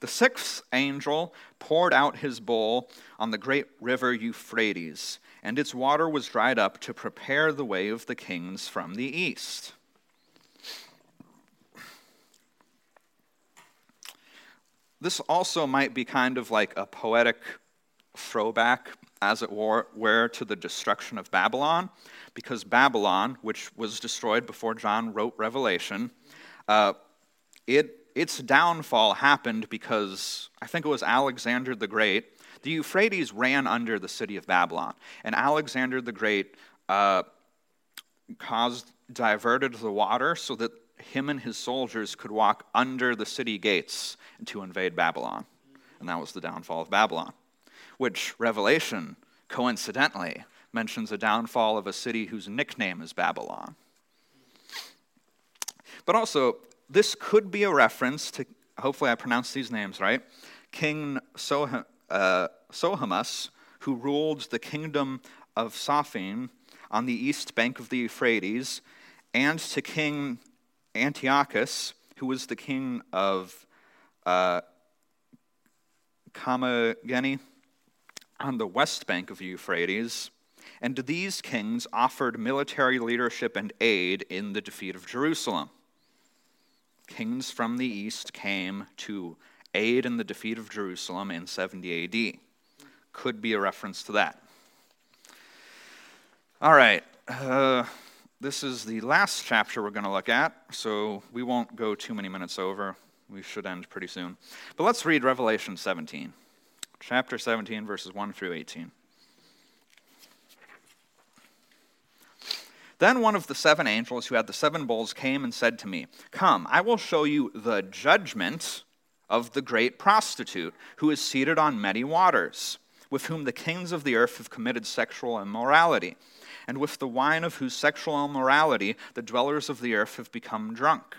The sixth angel poured out his bowl on the great river Euphrates, and its water was dried up to prepare the way of the kings from the east. This also might be kind of like a poetic throwback, as it were, to the destruction of Babylon, because Babylon, which was destroyed before John wrote Revelation, uh, it, its downfall happened because I think it was Alexander the Great. The Euphrates ran under the city of Babylon, and Alexander the Great uh, caused diverted the water so that him and his soldiers could walk under the city gates to invade Babylon. And that was the downfall of Babylon, which Revelation, coincidentally, mentions a downfall of a city whose nickname is Babylon. But also, this could be a reference to, hopefully I pronounce these names right, King Soh- uh, Sohamus, who ruled the kingdom of Sophim on the east bank of the Euphrates, and to King Antiochus, who was the king of uh, Commagene on the west bank of the Euphrates, and these kings offered military leadership and aid in the defeat of Jerusalem. Kings from the east came to aid in the defeat of Jerusalem in 70 AD. Could be a reference to that. All right. Uh, this is the last chapter we're going to look at, so we won't go too many minutes over. We should end pretty soon. But let's read Revelation 17, chapter 17, verses 1 through 18. Then one of the seven angels who had the seven bowls came and said to me, Come, I will show you the judgment of the great prostitute who is seated on many waters, with whom the kings of the earth have committed sexual immorality, and with the wine of whose sexual immorality the dwellers of the earth have become drunk.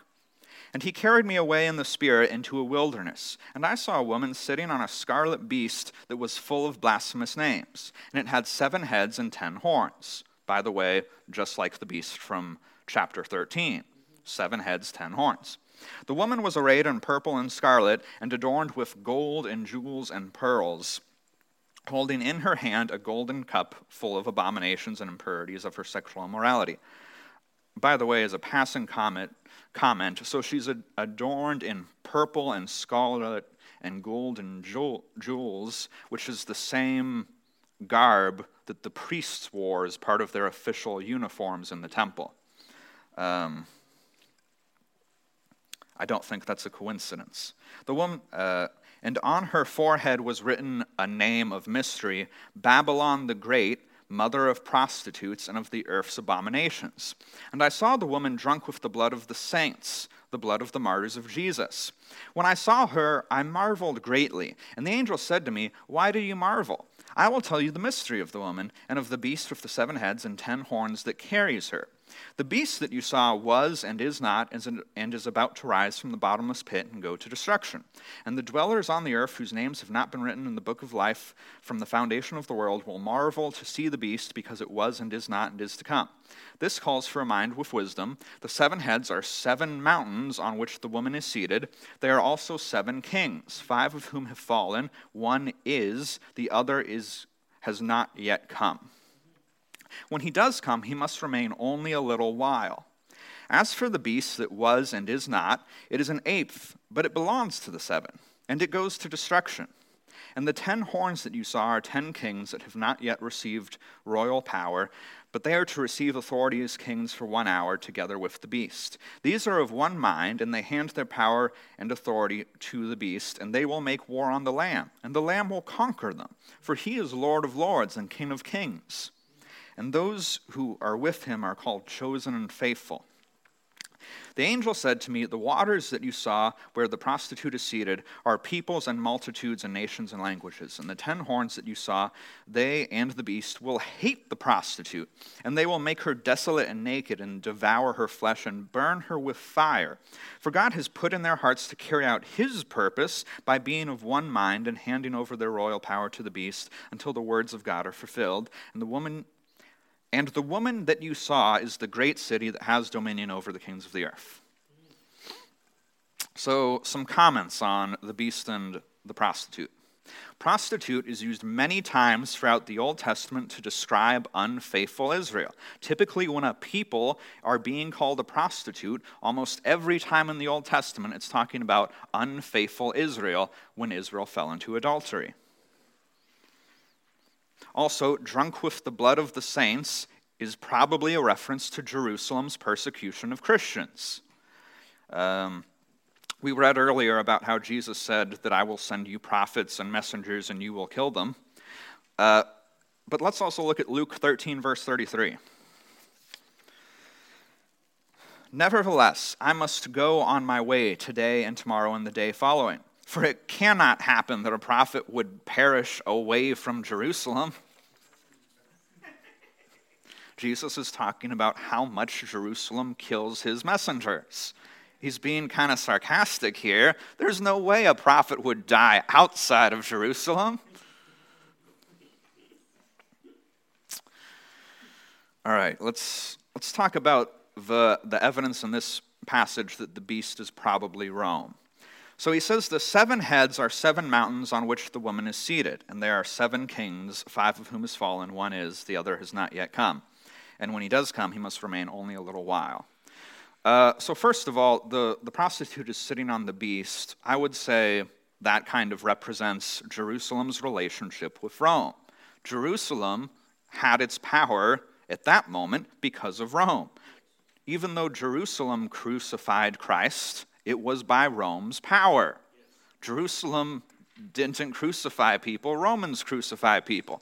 And he carried me away in the Spirit into a wilderness. And I saw a woman sitting on a scarlet beast that was full of blasphemous names, and it had seven heads and ten horns by the way, just like the beast from chapter 13 seven heads, ten horns. The woman was arrayed in purple and scarlet, and adorned with gold and jewels and pearls, holding in her hand a golden cup full of abominations and impurities of her sexual immorality. By the way, as a passing comment, comment so she's adorned in purple and scarlet and gold and jewels, which is the same garb that the priests wore as part of their official uniforms in the temple. Um, I don't think that's a coincidence. The woman, uh, and on her forehead was written a name of mystery Babylon the Great, mother of prostitutes and of the earth's abominations. And I saw the woman drunk with the blood of the saints, the blood of the martyrs of Jesus. When I saw her, I marveled greatly. And the angel said to me, Why do you marvel? I will tell you the mystery of the woman and of the beast with the seven heads and ten horns that carries her. The beast that you saw was and is not, and is about to rise from the bottomless pit and go to destruction. And the dwellers on the earth, whose names have not been written in the book of life from the foundation of the world, will marvel to see the beast, because it was and is not and is to come. This calls for a mind with wisdom. The seven heads are seven mountains on which the woman is seated. They are also seven kings, five of whom have fallen. One is, the other is, has not yet come. When he does come, he must remain only a little while. As for the beast that was and is not, it is an eighth, but it belongs to the seven, and it goes to destruction. And the ten horns that you saw are ten kings that have not yet received royal power, but they are to receive authority as kings for one hour together with the beast. These are of one mind, and they hand their power and authority to the beast, and they will make war on the Lamb, and the Lamb will conquer them, for he is Lord of lords and King of kings and those who are with him are called chosen and faithful. The angel said to me, The waters that you saw where the prostitute is seated are peoples and multitudes and nations and languages. And the ten horns that you saw, they and the beast will hate the prostitute, and they will make her desolate and naked, and devour her flesh, and burn her with fire. For God has put in their hearts to carry out his purpose by being of one mind and handing over their royal power to the beast until the words of God are fulfilled. And the woman and the woman that you saw is the great city that has dominion over the kings of the earth. So, some comments on the beast and the prostitute. Prostitute is used many times throughout the Old Testament to describe unfaithful Israel. Typically, when a people are being called a prostitute, almost every time in the Old Testament it's talking about unfaithful Israel when Israel fell into adultery. Also, drunk with the blood of the saints is probably a reference to Jerusalem's persecution of Christians. Um, we read earlier about how Jesus said that I will send you prophets and messengers and you will kill them. Uh, but let's also look at Luke 13, verse 33. Nevertheless, I must go on my way today and tomorrow and the day following for it cannot happen that a prophet would perish away from Jerusalem. [laughs] Jesus is talking about how much Jerusalem kills his messengers. He's being kind of sarcastic here. There's no way a prophet would die outside of Jerusalem. All right, let's, let's talk about the, the evidence in this passage that the beast is probably Rome. So he says the seven heads are seven mountains on which the woman is seated, and there are seven kings, five of whom has fallen, one is, the other has not yet come. And when he does come, he must remain only a little while. Uh, so, first of all, the, the prostitute is sitting on the beast. I would say that kind of represents Jerusalem's relationship with Rome. Jerusalem had its power at that moment because of Rome. Even though Jerusalem crucified Christ, it was by Rome's power. Jerusalem didn't crucify people, Romans crucify people.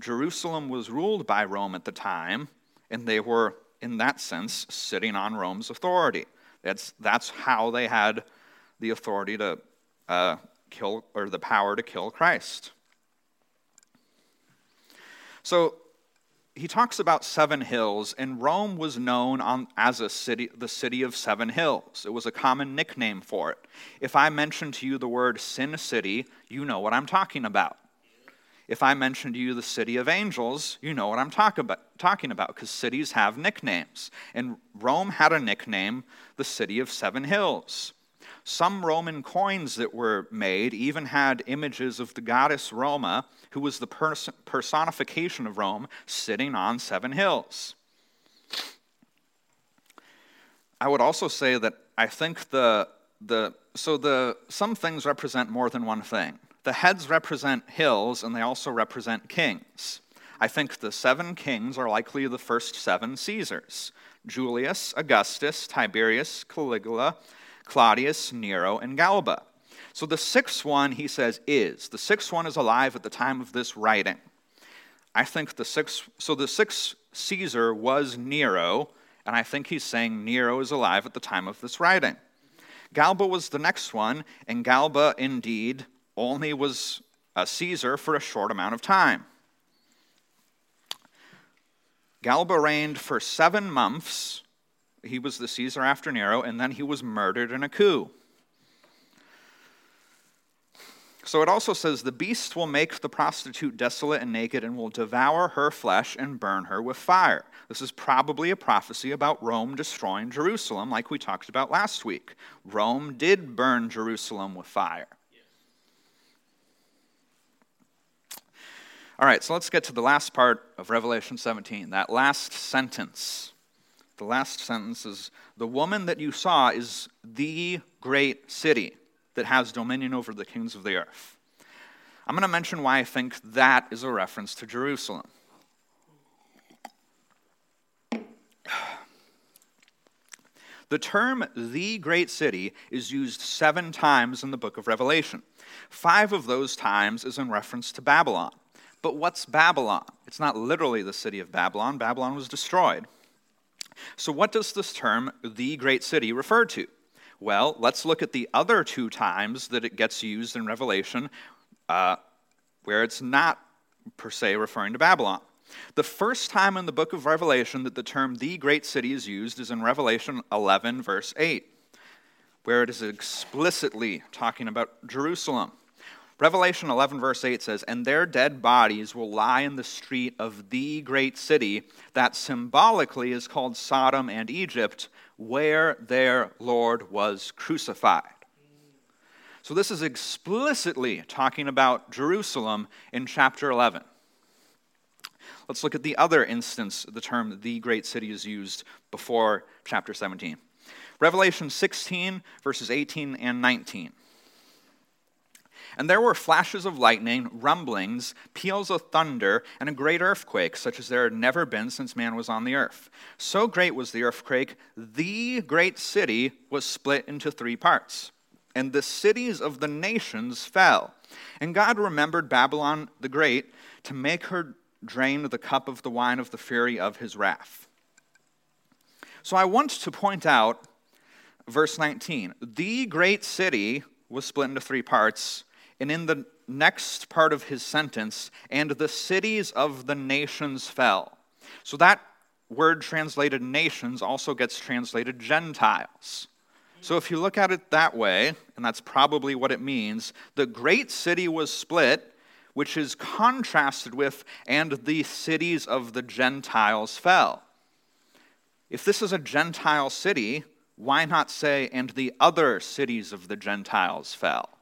Jerusalem was ruled by Rome at the time, and they were, in that sense, sitting on Rome's authority. That's, that's how they had the authority to uh, kill, or the power to kill Christ. So he talks about seven hills, and Rome was known on, as a city, the city of seven hills. It was a common nickname for it. If I mention to you the word Sin City, you know what I'm talking about. If I mention to you the city of angels, you know what I'm talk about, talking about, because cities have nicknames. And Rome had a nickname, the city of seven hills. Some Roman coins that were made even had images of the goddess Roma, who was the pers- personification of Rome, sitting on seven hills. I would also say that I think the, the so the some things represent more than one thing. The heads represent hills and they also represent kings. I think the seven kings are likely the first seven Caesars Julius, Augustus, Tiberius, Caligula, Claudius, Nero, and Galba. So the sixth one, he says, is. The sixth one is alive at the time of this writing. I think the sixth, so the sixth Caesar was Nero, and I think he's saying Nero is alive at the time of this writing. Galba was the next one, and Galba indeed only was a Caesar for a short amount of time. Galba reigned for seven months he was the Caesar after Nero, and then he was murdered in a coup. So it also says, The beast will make the prostitute desolate and naked and will devour her flesh and burn her with fire. This is probably a prophecy about Rome destroying Jerusalem, like we talked about last week. Rome did burn Jerusalem with fire. All right, so let's get to the last part of Revelation 17, that last sentence. The last sentence is The woman that you saw is the great city that has dominion over the kings of the earth. I'm going to mention why I think that is a reference to Jerusalem. [sighs] The term the great city is used seven times in the book of Revelation. Five of those times is in reference to Babylon. But what's Babylon? It's not literally the city of Babylon. Babylon was destroyed. So, what does this term, the great city, refer to? Well, let's look at the other two times that it gets used in Revelation uh, where it's not per se referring to Babylon. The first time in the book of Revelation that the term the great city is used is in Revelation 11, verse 8, where it is explicitly talking about Jerusalem. Revelation 11, verse 8 says, And their dead bodies will lie in the street of the great city that symbolically is called Sodom and Egypt, where their Lord was crucified. So, this is explicitly talking about Jerusalem in chapter 11. Let's look at the other instance the term the great city is used before chapter 17. Revelation 16, verses 18 and 19. And there were flashes of lightning, rumblings, peals of thunder, and a great earthquake, such as there had never been since man was on the earth. So great was the earthquake, the great city was split into three parts, and the cities of the nations fell. And God remembered Babylon the Great to make her drain the cup of the wine of the fury of his wrath. So I want to point out verse 19. The great city was split into three parts and in the next part of his sentence, and the cities of the nations fell. So that word translated nations also gets translated Gentiles. So if you look at it that way, and that's probably what it means, the great city was split, which is contrasted with, and the cities of the Gentiles fell. If this is a Gentile city, why not say, and the other cities of the Gentiles fell?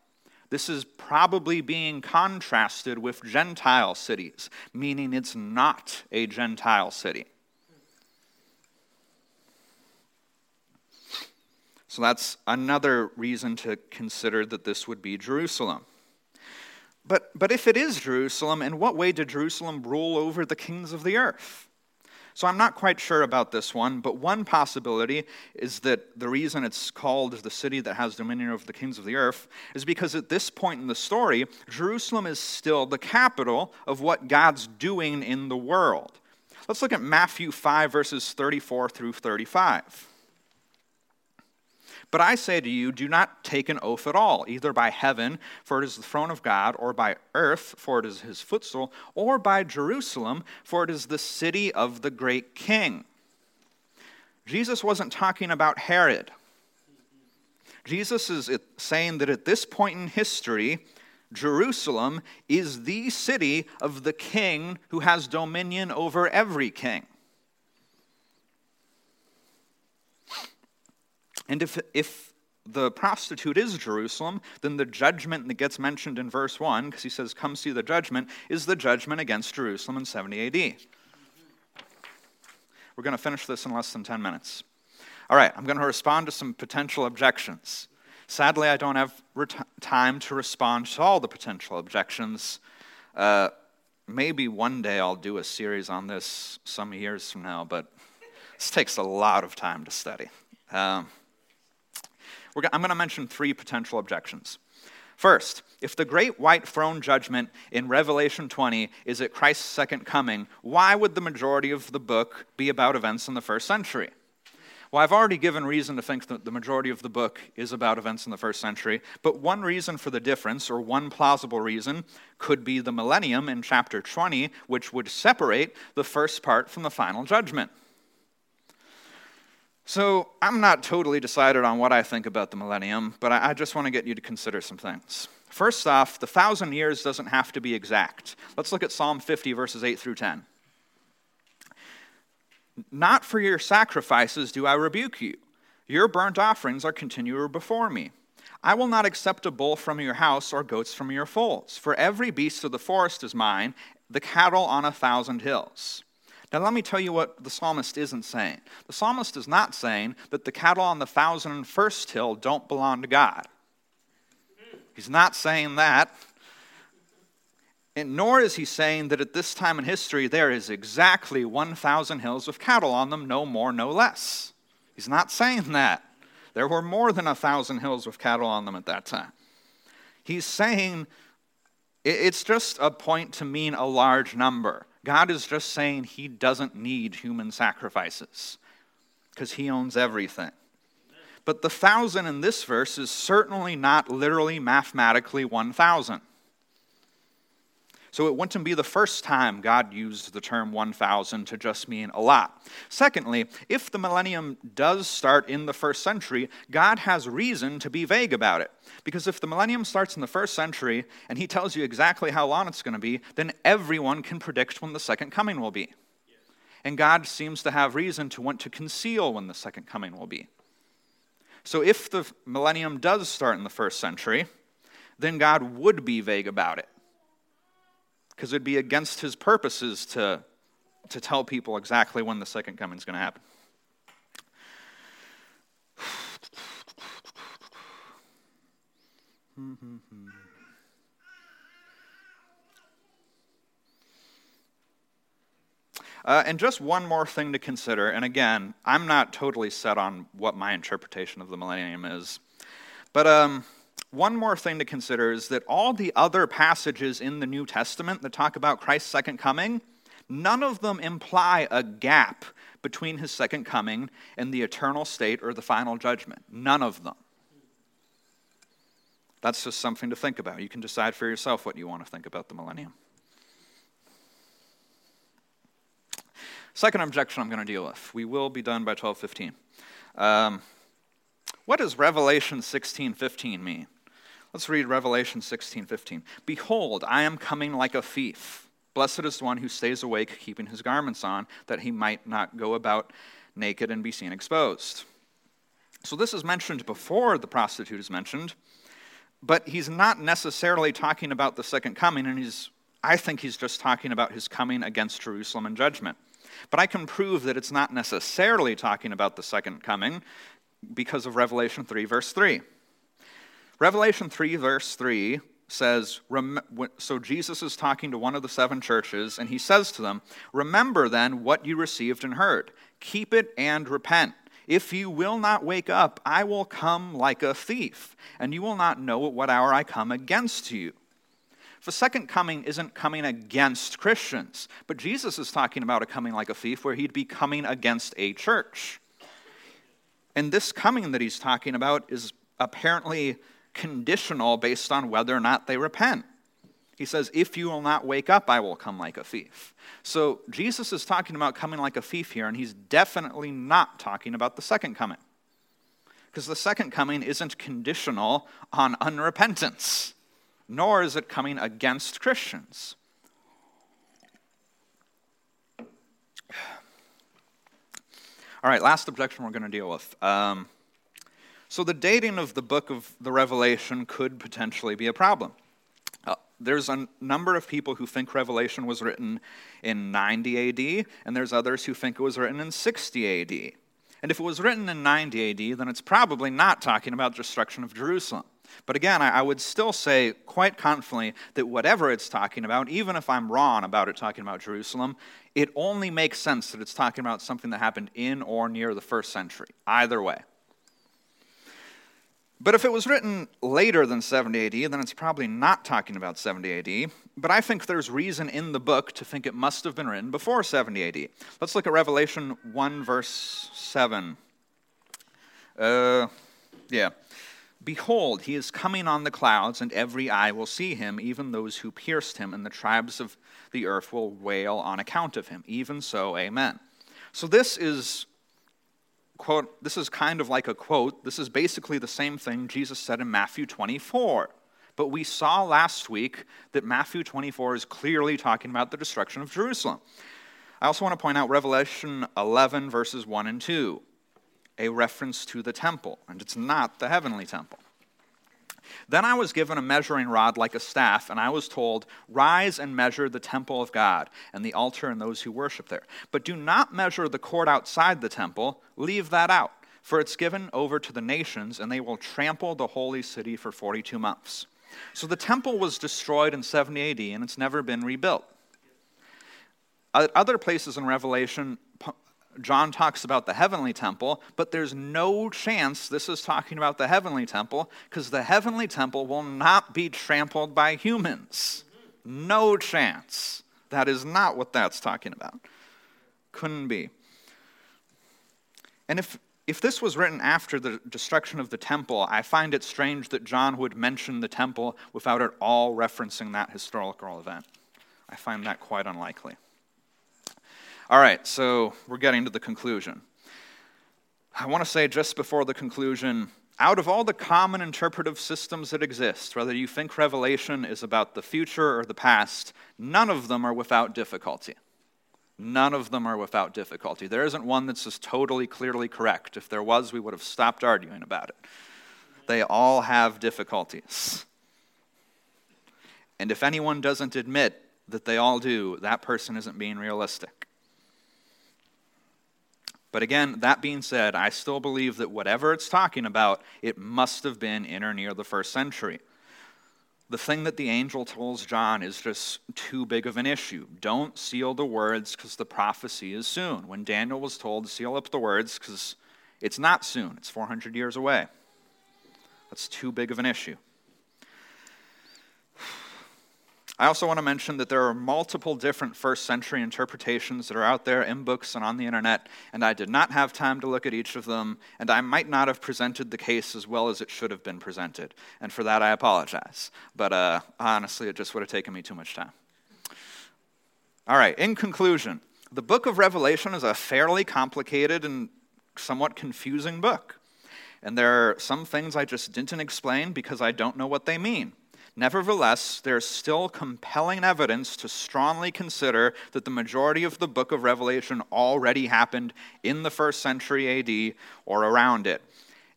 This is probably being contrasted with Gentile cities, meaning it's not a Gentile city. So that's another reason to consider that this would be Jerusalem. But, but if it is Jerusalem, in what way did Jerusalem rule over the kings of the earth? So I'm not quite sure about this one, but one possibility is that the reason it's called the city that has dominion over the kings of the earth is because at this point in the story, Jerusalem is still the capital of what God's doing in the world. Let's look at Matthew 5, verses 34 through 35. But I say to you, do not take an oath at all, either by heaven, for it is the throne of God, or by earth, for it is his footstool, or by Jerusalem, for it is the city of the great king. Jesus wasn't talking about Herod. Jesus is saying that at this point in history, Jerusalem is the city of the king who has dominion over every king. And if, if the prostitute is Jerusalem, then the judgment that gets mentioned in verse 1, because he says, Come see the judgment, is the judgment against Jerusalem in 70 AD. We're going to finish this in less than 10 minutes. All right, I'm going to respond to some potential objections. Sadly, I don't have ret- time to respond to all the potential objections. Uh, maybe one day I'll do a series on this some years from now, but this takes a lot of time to study. Um, I'm going to mention three potential objections. First, if the great white throne judgment in Revelation 20 is at Christ's second coming, why would the majority of the book be about events in the first century? Well, I've already given reason to think that the majority of the book is about events in the first century, but one reason for the difference, or one plausible reason, could be the millennium in chapter 20, which would separate the first part from the final judgment. So, I'm not totally decided on what I think about the millennium, but I just want to get you to consider some things. First off, the thousand years doesn't have to be exact. Let's look at Psalm 50, verses 8 through 10. Not for your sacrifices do I rebuke you. Your burnt offerings are continual before me. I will not accept a bull from your house or goats from your folds, for every beast of the forest is mine, the cattle on a thousand hills. Now, let me tell you what the psalmist isn't saying. The psalmist is not saying that the cattle on the thousand and first hill don't belong to God. He's not saying that. And nor is he saying that at this time in history there is exactly 1,000 hills with cattle on them, no more, no less. He's not saying that. There were more than a thousand hills with cattle on them at that time. He's saying It's just a point to mean a large number. God is just saying he doesn't need human sacrifices because he owns everything. But the thousand in this verse is certainly not literally mathematically 1,000. So it wouldn't be the first time God used the term 1,000 to just mean a lot. Secondly, if the millennium does start in the first century, God has reason to be vague about it. Because if the millennium starts in the first century and he tells you exactly how long it's going to be, then everyone can predict when the second coming will be. And God seems to have reason to want to conceal when the second coming will be. So if the millennium does start in the first century, then God would be vague about it because it'd be against his purposes to, to tell people exactly when the second coming is going to happen. Uh, and just one more thing to consider, and again, I'm not totally set on what my interpretation of the millennium is, but um, one more thing to consider is that all the other passages in the New Testament that talk about Christ's second coming, none of them imply a gap between his second coming and the eternal state or the final judgment. None of them. That's just something to think about. You can decide for yourself what you want to think about the millennium. Second objection I'm going to deal with. We will be done by 1215. Um, what does Revelation 16:15 mean? Let's read Revelation 16:15. Behold, I am coming like a thief. Blessed is the one who stays awake, keeping his garments on, that he might not go about naked and be seen exposed. So this is mentioned before the prostitute is mentioned, but he's not necessarily talking about the second coming, and he's I think he's just talking about his coming against Jerusalem in judgment. But I can prove that it's not necessarily talking about the second coming because of Revelation 3, verse 3. Revelation 3, verse 3 says, So Jesus is talking to one of the seven churches, and he says to them, Remember then what you received and heard, keep it and repent. If you will not wake up, I will come like a thief, and you will not know at what hour I come against you. The second coming isn't coming against Christians, but Jesus is talking about a coming like a thief where he'd be coming against a church. And this coming that he's talking about is apparently conditional based on whether or not they repent. He says, If you will not wake up, I will come like a thief. So Jesus is talking about coming like a thief here, and he's definitely not talking about the second coming. Because the second coming isn't conditional on unrepentance, nor is it coming against Christians. All right, last objection we're going to deal with. Um, so the dating of the book of the Revelation could potentially be a problem. Uh, there's a number of people who think Revelation was written in 90 AD, and there's others who think it was written in 60 AD. And if it was written in 90 AD, then it's probably not talking about destruction of Jerusalem. But again, I would still say quite confidently that whatever it's talking about, even if I'm wrong about it talking about Jerusalem, it only makes sense that it's talking about something that happened in or near the first century. Either way. But if it was written later than 70 AD, then it's probably not talking about 70 AD. But I think there's reason in the book to think it must have been written before 70 AD. Let's look at Revelation 1, verse 7. Uh, yeah. Behold, he is coming on the clouds, and every eye will see him, even those who pierced him, and the tribes of the earth will wail on account of him. Even so, amen. So this is quote, this is kind of like a quote. This is basically the same thing Jesus said in Matthew 24. But we saw last week that Matthew 24 is clearly talking about the destruction of Jerusalem. I also want to point out Revelation 11, verses 1 and 2, a reference to the temple, and it's not the heavenly temple. Then I was given a measuring rod like a staff, and I was told, Rise and measure the temple of God, and the altar and those who worship there. But do not measure the court outside the temple, leave that out, for it's given over to the nations, and they will trample the holy city for 42 months. So the temple was destroyed in 70 AD, and it's never been rebuilt. At other places in Revelation, John talks about the heavenly temple, but there's no chance this is talking about the heavenly temple because the heavenly temple will not be trampled by humans. No chance. That is not what that's talking about. Couldn't be. And if, if this was written after the destruction of the temple, I find it strange that John would mention the temple without at all referencing that historical event. I find that quite unlikely. All right, so we're getting to the conclusion. I want to say just before the conclusion out of all the common interpretive systems that exist, whether you think Revelation is about the future or the past, none of them are without difficulty. None of them are without difficulty. There isn't one that's just totally clearly correct. If there was, we would have stopped arguing about it. They all have difficulties. And if anyone doesn't admit that they all do, that person isn't being realistic. But again, that being said, I still believe that whatever it's talking about, it must have been in or near the first century. The thing that the angel tells John is just too big of an issue. Don't seal the words because the prophecy is soon. When Daniel was told, seal up the words because it's not soon, it's 400 years away. That's too big of an issue. I also want to mention that there are multiple different first century interpretations that are out there in books and on the internet, and I did not have time to look at each of them, and I might not have presented the case as well as it should have been presented. And for that, I apologize. But uh, honestly, it just would have taken me too much time. All right, in conclusion, the book of Revelation is a fairly complicated and somewhat confusing book. And there are some things I just didn't explain because I don't know what they mean. Nevertheless, there's still compelling evidence to strongly consider that the majority of the book of Revelation already happened in the first century AD or around it.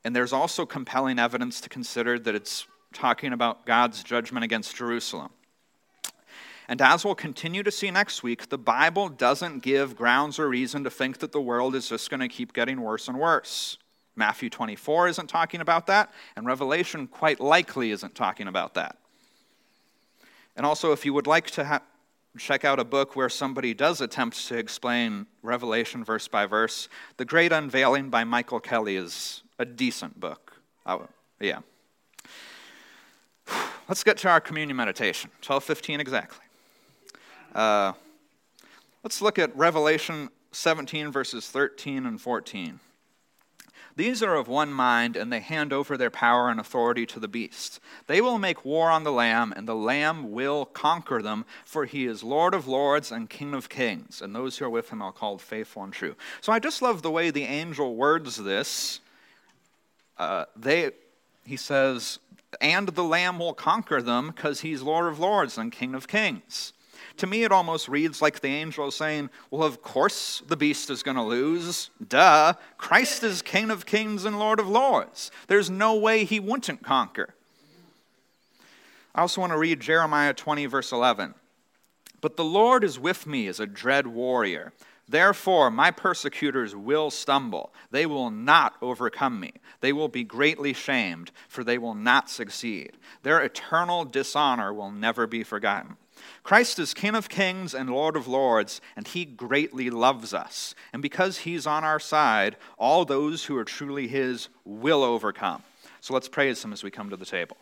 And there's also compelling evidence to consider that it's talking about God's judgment against Jerusalem. And as we'll continue to see next week, the Bible doesn't give grounds or reason to think that the world is just going to keep getting worse and worse. Matthew 24 isn't talking about that, and Revelation quite likely isn't talking about that. And also, if you would like to ha- check out a book where somebody does attempt to explain Revelation verse by verse, The Great Unveiling by Michael Kelly is a decent book. Oh, yeah. [sighs] Let's get to our communion meditation. 12:15 exactly. Uh, let's look at Revelation 17 verses 13 and 14. These are of one mind, and they hand over their power and authority to the beast. They will make war on the Lamb, and the Lamb will conquer them, for he is Lord of lords and King of kings. And those who are with him are called faithful and true. So I just love the way the angel words this. Uh, they, he says, and the Lamb will conquer them because he's Lord of lords and King of kings. To me, it almost reads like the angel saying, Well, of course the beast is going to lose. Duh. Christ is King of kings and Lord of lords. There's no way he wouldn't conquer. I also want to read Jeremiah 20, verse 11. But the Lord is with me as a dread warrior. Therefore, my persecutors will stumble. They will not overcome me. They will be greatly shamed, for they will not succeed. Their eternal dishonor will never be forgotten. Christ is King of kings and Lord of lords, and he greatly loves us. And because he's on our side, all those who are truly his will overcome. So let's praise him as we come to the table.